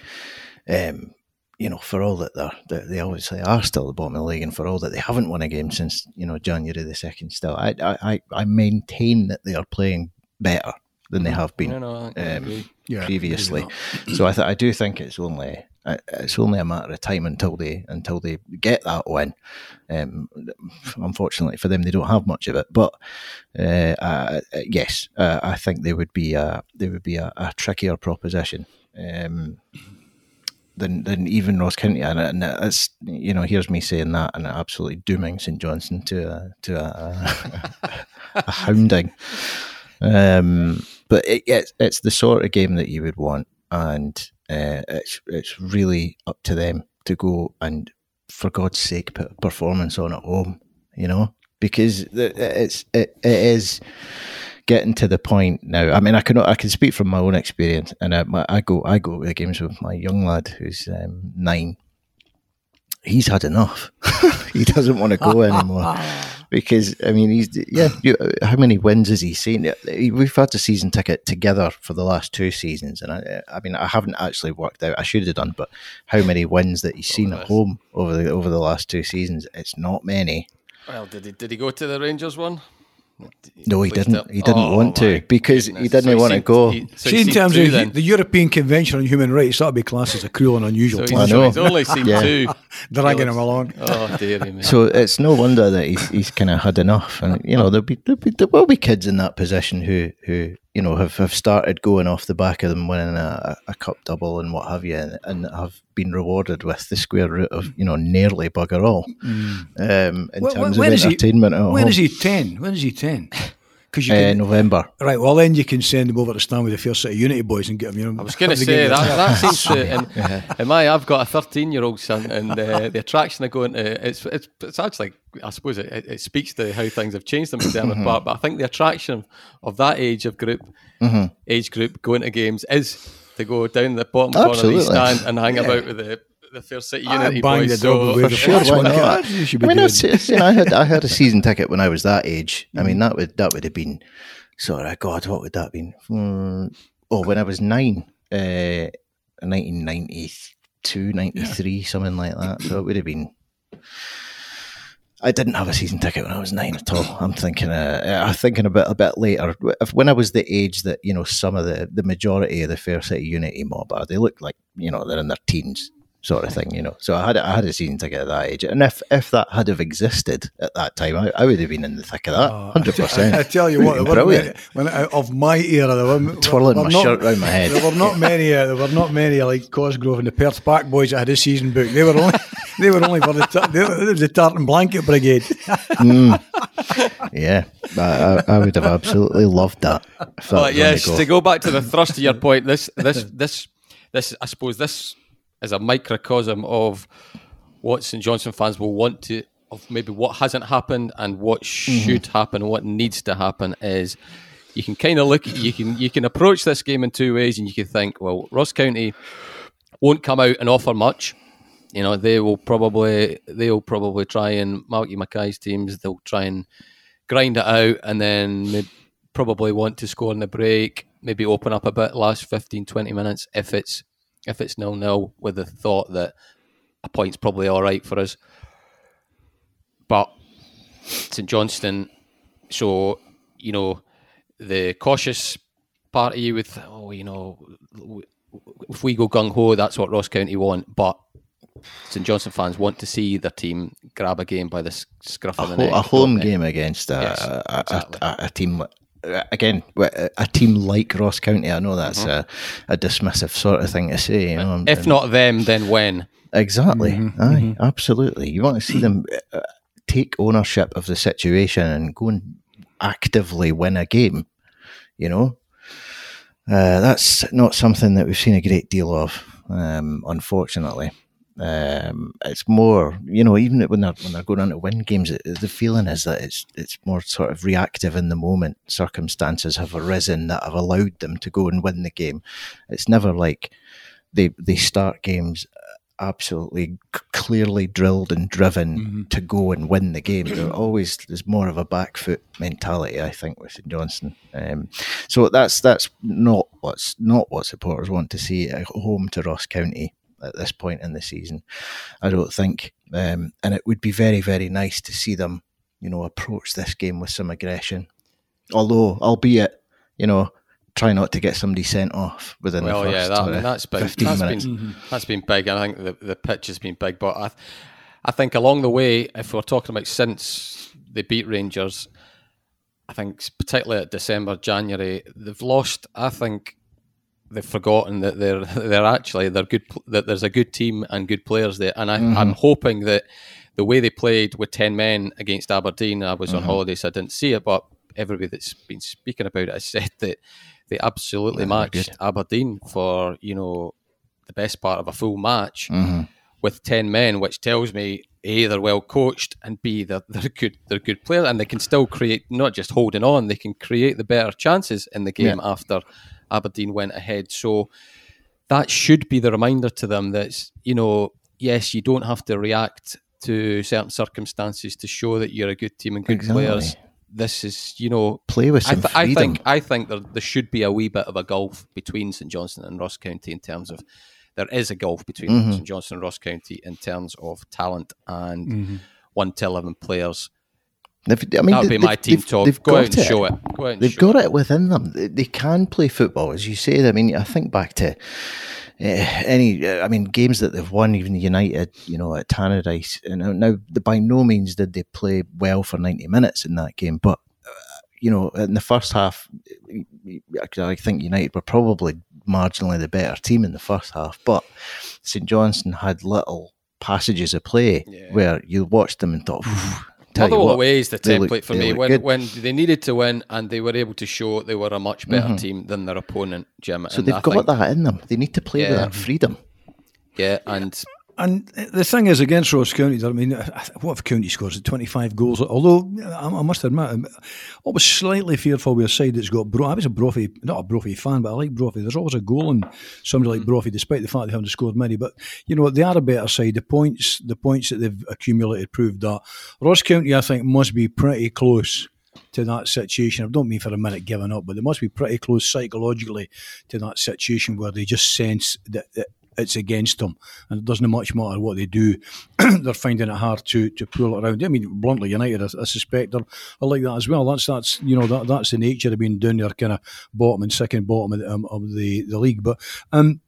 um, you know, for all that they're, they obviously are still the bottom of the league, and for all that they haven't won a game since you know January the second, still, I I, I maintain that they are playing better than they have been no, no, um, yeah, previously. So I th- I do think it's only it's only a matter of time until they until they get that win. Um, unfortunately for them, they don't have much of it. But uh, uh, yes, uh, I think they would be a, they would be a, a trickier proposition. Um, than, than even Ross County, and, and it's you know here's me saying that and absolutely dooming St Johnstone to a, to a, [laughs] a hounding. Um, but it, it's it's the sort of game that you would want, and uh, it's it's really up to them to go and, for God's sake, put a performance on at home. You know, because it's it, it is getting to the point now. I mean, I can I can speak from my own experience, and I, I go I go to the games with my young lad who's um, nine, he's had enough. [laughs] he doesn't want to go [laughs] anymore because I mean he's yeah. You, how many wins has he seen? We've had the season ticket together for the last two seasons, and I, I mean I haven't actually worked out. I should have done, but how many wins that he's oh, seen at home over the over the last two seasons? It's not many. Well, did he did he go to the Rangers one? No, he didn't. He didn't oh, want to because goodness. he didn't so want to go. He, so See, in terms of then. the European Convention on Human Rights, that would be classed as a cruel and unusual. So I know. He's only seen yeah. two, [laughs] dragging him along. Oh dear me. So it's no wonder that he's, he's kind of had enough, and you know there'll be, there'll be there will be kids in that position who who you know have, have started going off the back of them winning a, a cup double and what have you, and, and, have been rewarded with the square root of you know nearly bugger all mm. um, in terms when, of entertainment. He, when is he ten? When is he ten? Because you can, uh, November. Right, well then you can send them over to stand with the Fair City Unity boys and get them. You know, I was going to say that, that seems to. In, [laughs] yeah. in my, I've got a 13 year old son, and uh, the attraction of going to it's it's it's actually I suppose it, it speaks to how things have changed them in Dermot mm-hmm. Park. But I think the attraction of that age of group, mm-hmm. age group going to games is to go down the bottom Absolutely. corner of the stand and hang yeah. about with the the Fair City Unity I boys. The so for sure, why not? I mean, you know, I had I had a season ticket when I was that age. I mean, that would that would have been sort of God. What would that have been? Mm, oh, when I was nine, uh, 1992, 93, yeah. something like that. So it would have been. I didn't have a season ticket when I was nine at all. I'm thinking, uh, I'm thinking a bit a bit later. If, when I was the age that you know some of the the majority of the Fair City Unity mob are, they look like you know they're in their teens sort of thing, you know. So I had I had a season ticket at that age, and if if that had have existed at that time, I, I would have been in the thick of that, oh, hundred oh, percent. I, tell you what, brilliant. Many, when I, of my era, there were twirling were, were my not, shirt around my head. There were not many. Uh, there were not many like Cosgrove and the Perth Park boys that had a season book. They were only [laughs] they were only for the they were the tartan blanket brigade. mm. Yeah, I, I, would have absolutely loved that. Well, yes, to go back to the thrust of your point, this this this this I suppose this is a microcosm of what St Johnstone fans will want to of maybe what hasn't happened and what mm-hmm. should mm-hmm. happen, what needs to happen is you can kind of look you can you can approach this game in two ways and you can think, well, Ross County won't come out and offer much. You know, they will probably they'll probably try and Malky Mackay's teams, they'll try and grind it out and then probably want to score in the break, maybe open up a bit last 15, 20 minutes if it's if it's nil nil with the thought that a point's probably all right for us. But St Johnstone, so you know, the cautious part of you with oh, you know, if we go gung ho, that's what Ross County want. But St Johnstone fans want to see their team grab a game by the scruff of the neck. A home game against a, yes, a, exactly. a, a, team again, a team like Ross County, I know that's mm-hmm. a, a, dismissive sort of thing to say. You know, if and, not them, then when? Exactly. Mm-hmm. Aye, mm-hmm. absolutely. You want to see them uh, take ownership of the situation and go and actively win a game. You know, uh, that's not something that we've seen a great deal of, um, unfortunately. Um, it's more, you know, even when they're when they're going on to win games, it, the feeling is that it's it's more sort of reactive in the moment. Circumstances have arisen that have allowed them to go and win the game. It's never like they they start games absolutely clearly drilled and driven mm-hmm. to go and win the game. There always there's more of a back foot mentality, I think, with St Johnstone. Um, so that's that's not what's not what supporters want to see at home to Ross County at this point in the season. I don't think, um, and it would be very, very nice to see them, you know, approach this game with some aggression. Although, albeit, you know, try not to get somebody sent off within well, the first yeah, that, uh, that's been, 15 that's minutes. Been, mm-hmm. That's been big. I think the, the pitch has been big, but I, I think along the way, if we're talking about since they beat Rangers, I think particularly at December, January, they've lost. I think they've forgotten that they're they're actually they're good that there's a good team and good players there and I, am mm-hmm. hoping that the way they played with 10 men against Aberdeen I was mm-hmm. on holiday so I didn't see it but everybody that's been speaking about it has said that they absolutely yeah, matched Aberdeen for you know the best part of a full match mm-hmm. with 10 men which tells me a they're well coached and b they're, they're good they're good players and they can still create not just holding on they can create the better chances in the game yeah. after Aberdeen went ahead. So that should be the reminder to them that you know yes, you don't have to react to certain circumstances to show that you're a good team and good Exactly. players. This is, you know, Play with I, some th- I think I think there, there should be a wee bit of a gulf between St Johnstone and Ross County in terms of there is a gulf between Mm-hmm. St Johnstone and Ross County in terms of talent and Mm-hmm. one to eleven players. They've- I mean, That would be my team talk. they've Go out got and show it. Go and They've got it within them. They, they can play football, as you said. I mean, I think back to uh, any, uh, I mean, games that they've won, even United, you know, at Tannadice. You know, now, by no means did they play well for ninety minutes in that game, but uh, you know, in the first half, I think United were probably marginally the better team in the first half, but St Johnstone had little passages of play Yeah. where you watched them and thought. Motherwell what, away is the template look- for me. When good. when they needed to win and they were able to show they were a much better mm-hmm. team than their opponent, Jim. So and they've I got think- that in them. They need to play with that freedom. Yeah, and And the thing is, against Ross County, I mean, what if County scores 25 goals? Although, I I must admit, I was slightly fearful with a side that's got Bro. I was a Brophy, not a Brophy fan, but I like Brophy. There's always a goal in somebody like hmm. Brophy, despite the fact they haven't scored many. But, you know, they are a better side. The points the points that they've accumulated prove that. Ross County, I think, must be pretty close to that situation. I don't mean for a minute giving up, but they must be pretty close psychologically to that situation where they just sense that, that it's against them and it doesn't much matter what they do. [clears throat] they're finding it hard to to pull it around. I mean, bluntly, United, I, I suspect, are, are like that as well. That's that's you know that that's the nature of being down there, kind of bottom and second bottom of um, of the, the league. But um,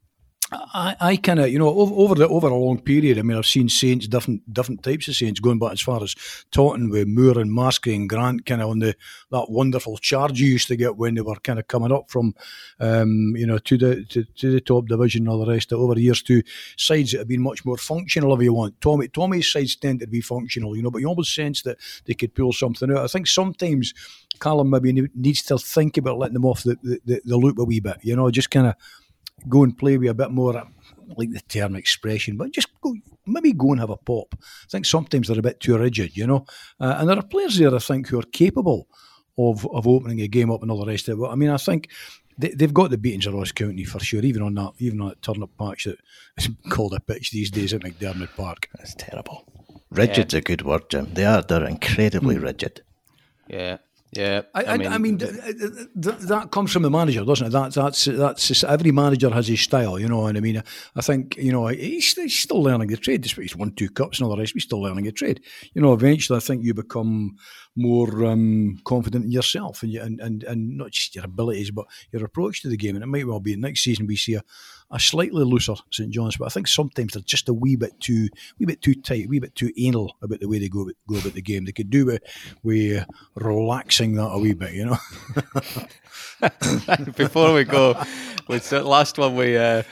I, I kind of, you know, over, over the over a long period. I mean, I've seen Saints, different different types of Saints, going back as far as Totten with Moore and Maskrey and Grant, kind of on the that wonderful charge you used to get when they were kind of coming up from, um, you know, to the to, to the top division and all the rest. Of Over the years, to sides that have been much more functional, if you want. Tommy Tommy's sides tend to be functional, you know, but you almost sense that they could pull something out. I think sometimes Callum maybe needs to think about letting them off the the, the, the loop a wee bit, you know, just kind of go and play with a bit more, I like the term expression, but just go, maybe go and have a pop. I think sometimes they're a bit too rigid, you know. Uh, and there are players there, I think, who are capable of of opening a game up and all the rest of it. But I mean, I think they, they've got the beatings of Ross County for sure, even on that even on that turnip patch that is [laughs] called a pitch these days at McDiarmid Park. That's terrible. Rigid's a good word, Jim. They are. They're incredibly rigid. yeah, yeah. I, I, I mean, th- th- th- that comes from the manager, doesn't it? That, that's that's every manager has his style, you know. And I mean, I think you know he's, he's still learning the trade. Despite he's won two cups and all the rest, he's still learning the trade. You know, eventually, I think you become more um, confident in yourself and, you, and and and not just your abilities, but your approach to the game. And it might well be next season we see a, a slightly looser St John's, but I think sometimes they're just a wee bit too, wee bit too tight, a wee bit too anal about the way they go go about the game. They could do with with relaxing that a wee bit, you know. [laughs] Before we go, with the last one we uh,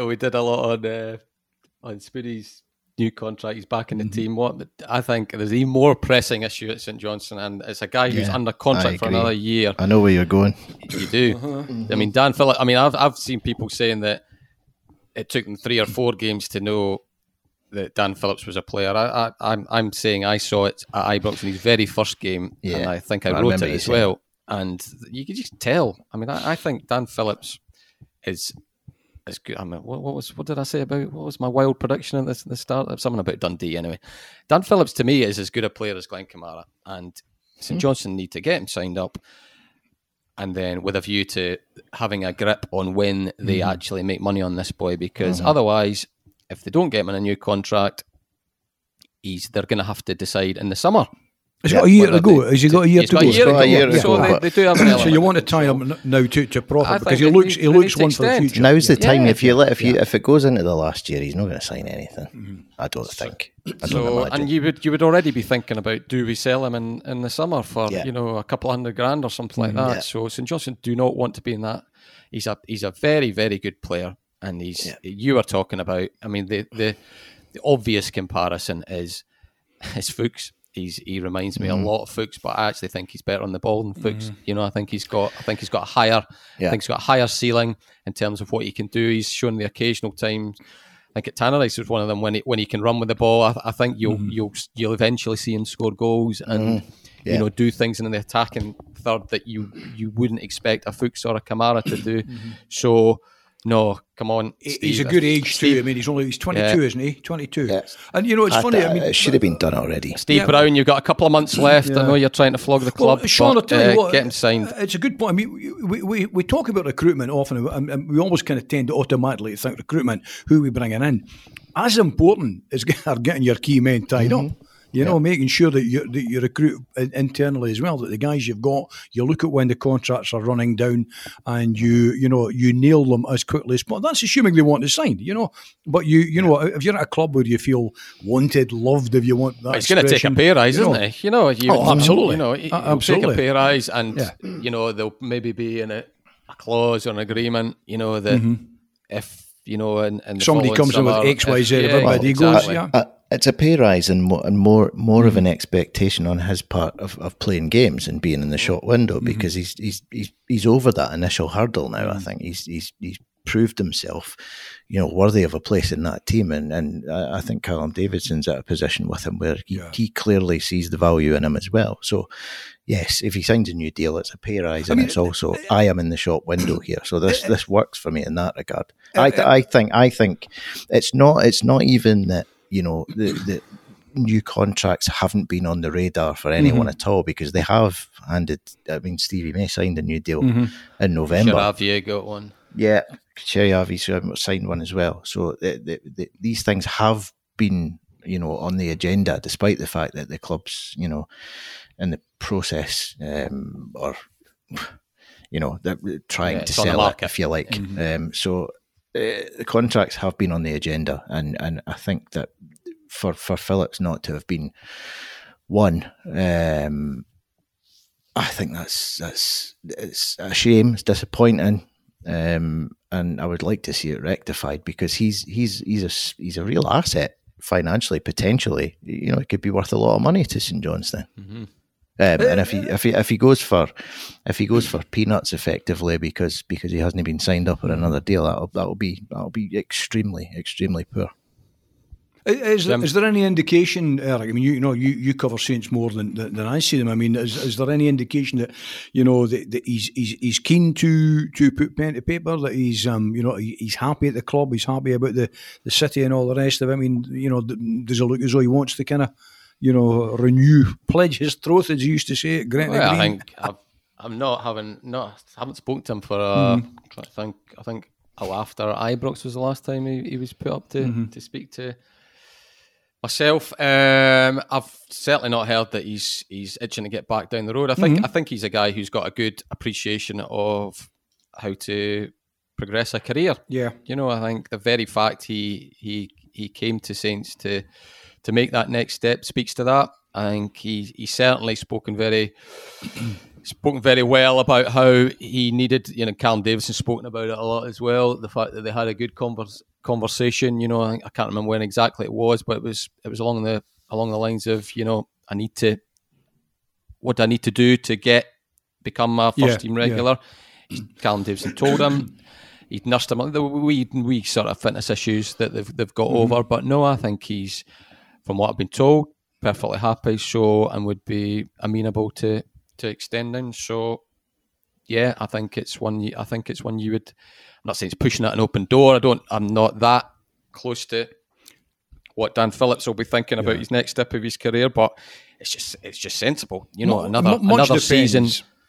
we did a lot on uh, on Spoody's new contract. He's back in the team. What I think there's even more pressing issue at St Johnstone, and it's a guy who's Yeah, under contract for another year. I know where you're going. You do. I mean, Dan Phillips. I mean, I've I've seen people saying that it took them three or four games to know that Dan Phillips was a player. I, I I'm I'm saying I saw it at Ibrox in his very first game, and I think I, I wrote it as well. And you could just tell. I mean, I, I think Dan Phillips is is good. I mean, what, what was what did I say about what was my wild prediction at the, the start? Something about Dundee anyway. Dan Phillips to me is as good a player as Glenn Kamara, and. St Johnstone need to get him signed up and then with a view to having a grip on when they Mm-hmm. actually make money on this boy, because otherwise, if they don't get him in a new contract, he's they're going to have to decide in the summer. Has he got a year to go? they- Has he got a year to go? a year, He's got a year to to go. So they, do have an. So you want to tie him now to, to profit because he looks he looks need to one for the extend. future. Now's the time. If you let if you if it goes into the last year, he's not going to sign anything. Mm-hmm. I don't think. I don't So, imagine. and you would you would already be thinking about do we sell him in, in the summer for Yeah. you know a couple of hundred grand or something like that. Mm-hmm. Yeah. So St Johnstone do not want to be in that. He's a he's a very very good player, and he's Yeah. you were talking about. I mean the the, the obvious comparison is is Fuchs. He's he reminds me Mm-hmm. a lot of Fuchs, but I actually think he's better on the ball than Fuchs. Mm-hmm. You know, I think he's got I think he's got a higher Yeah. I think he's got a higher ceiling in terms of what he can do. He's shown the occasional times. I think at Tannadice was one of them when he when he can run with the ball. I, I think you'll mm-hmm. you'll you'll eventually see him score goals and Yeah. you know do things in the attacking third that you you wouldn't expect a Fuchs or a Kamara to do. So No, come on. Steve. he's a good age Steve, too. I mean, he's only he's 22, Yeah. isn't he? 22. Yeah. And you know, it's I funny. th- I mean, it should have been done already. Steve Yeah. Brown, you've got a couple of months left. I know you're trying to flog the club. Well, Sean, but, I'll tell you uh, what, get him signed. It's a good point. I mean, we, we, we talk about recruitment often, and, and we always kind of tend to automatically think recruitment, who we bringing in. As important as [laughs] are getting your key men tied Mm-hmm. up. You know, making sure that you, that you recruit internally as well. That the guys you've got, you look at when the contracts are running down, and you you know you nail them as quickly as possible. That's assuming they want to sign. You know, but you you know if you're at a club where you feel wanted, loved, if you want that, He's going to take a expression, pay rise, isn't it? You know, you, Oh, absolutely. You know, he- he'll absolutely. take a pay rise, and Yeah. you know they'll maybe be in a, a clause or an agreement. You know that if you know, and, and Mm-hmm. Somebody comes in with X, Y, Z, everybody goes, yeah. Uh, it's a pay rise and more, and more more of mm-hmm. an expectation on his part of, of playing games and being in the short window mm-hmm. because he's he's he's he's over that initial hurdle now. I mm-hmm. think he's he's he's proved himself, you know, worthy of a place in that team, and and I I think Callum Davidson's at a position with him where he, Yeah. he clearly sees the value in him as well. So. Yes, if he signs a new deal, it's a pay rise, and mean, it's also eh, I am in the shop window here, so this eh, eh. this works for me in that regard. I, th- I think I think it's not it's not even that you know the, the new contracts haven't been on the radar for anyone at all because they have handed. I mean, Stevie May signed a new deal in November. Charavier got one. Yeah, Cherry Avi's signed one as well. So the, the, the, these things have been, you know, on the agenda, despite the fact that the clubs, you know, in the process um, or, you know, they're trying Yeah, to it's on the sell it, if you like. Um, so uh, the contracts have been on the agenda, and and I think that for for Phillips not to have been one. Um, I think that's that's it's a shame. It's disappointing, um, and I would like to see it rectified because he's he's he's a he's a real asset financially, potentially. You know, it could be worth a lot of money to St Johnstone. Um, and if he [laughs] if he if he goes for if he goes for peanuts effectively because because he hasn't been signed up on another deal, that'll that'll be that'll be extremely extremely poor. Is, Jim? is there any indication, Eric? I mean, you, you know, you, you cover Saints more than, than than I see them. I mean, is, is there any indication that you know that, that he's, he's he's keen to to put pen to paper? That he's um you know he's happy at the club, he's happy about the, the city and all the rest of it. I mean, you know, does it look as though he wants to kind of you know renew, pledge his troth, as he used to say at Gretna Well, I think I've, I'm not having not haven't spoken to him for. Uh, trying to think. I think oh, after Ibrox was the last time he, he was put up to Mm-hmm. to speak to myself. Um, I've certainly not heard that he's he's itching to get back down the road. I think Mm-hmm. I think he's a guy who's got a good appreciation of how to progress a career. Yeah. You know, I think the very fact he he he came to Saints to to make that next step speaks to that. I think he he certainly spoken very [clears throat] spoken very well about how he needed. You know, Callum Davidson spoken about it a lot as well. The fact that they had a good convers- conversation. You know, I, I can't remember when exactly it was, but it was it was along the along the lines of you know I need to what do I need to do to get become a first Yeah, team yeah. regular. Callum Davidson told him. [clears throat] He'd nursed him. The wee, wee sort of fitness issues that they've they've got mm-hmm. over, but no, I think he's, from what I've been told, perfectly happy. So and would be amenable to to extending. So yeah, I think it's one. you- I think it's one you would. I'm not saying it's pushing at an open door. I don't. I'm not that close to what Dan Phillips will be thinking about his next step of his career, but it's just it's just sensible. You know, another another season.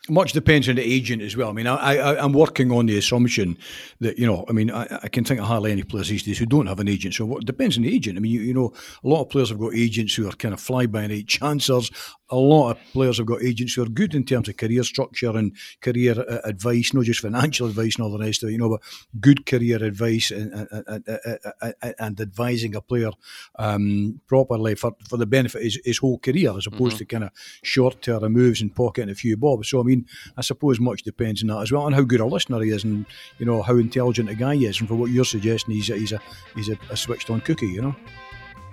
Much depends on the agent as well. I mean, I, I, I'm working on the assumption that you know. I mean, I, I can think of hardly any players these days who don't have an agent. So what depends on the agent. I mean, you, you know, a lot of players have got agents who are kind of fly by night [laughs] chancers. A lot of players have got agents who are good in terms of career structure and career uh, advice, not just financial advice and all the rest of it. You know, but good career advice and and, and, and, and advising a player um, properly for, for the benefit of his, his whole career, as opposed to kind of short term moves and pocketing a few bobs. So I mean, I suppose much depends on that as well, and how good a listener he is, and you know how intelligent a guy he is. And for what you're suggesting, he's a, he's a he's a, a switched on cookie. You know.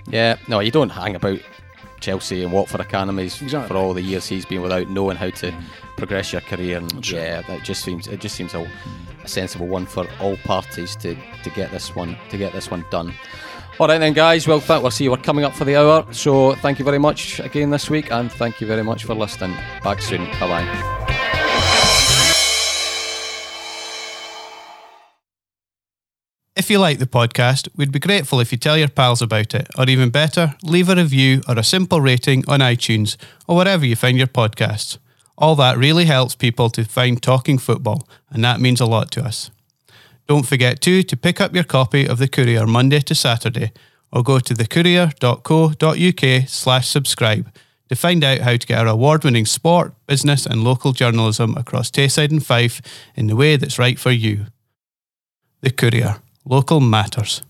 Yeah, no, you don't hang about Chelsea and Watford academies Exactly. for all the years he's been without knowing how to mm. progress your career. And yeah, that just seems it just seems a, a sensible one for all parties to, to get this one to get this one done. All right then, guys. Well, th- we'll see. We're coming up for the hour, so thank you very much again this week, and thank you very much for listening. Back soon. Bye bye. If you like the podcast, we'd be grateful if you tell your pals about it, or even better, leave a review or a simple rating on iTunes or wherever you find your podcasts. All that really helps people to find Talking Football, and that means a lot to us. Don't forget too to pick up your copy of The Courier Monday to Saturday, or go to thecourier.co.uk slash subscribe to find out how to get our award-winning sport, business and local journalism across Tayside and Fife in the way that's right for you. The Courier. Local matters.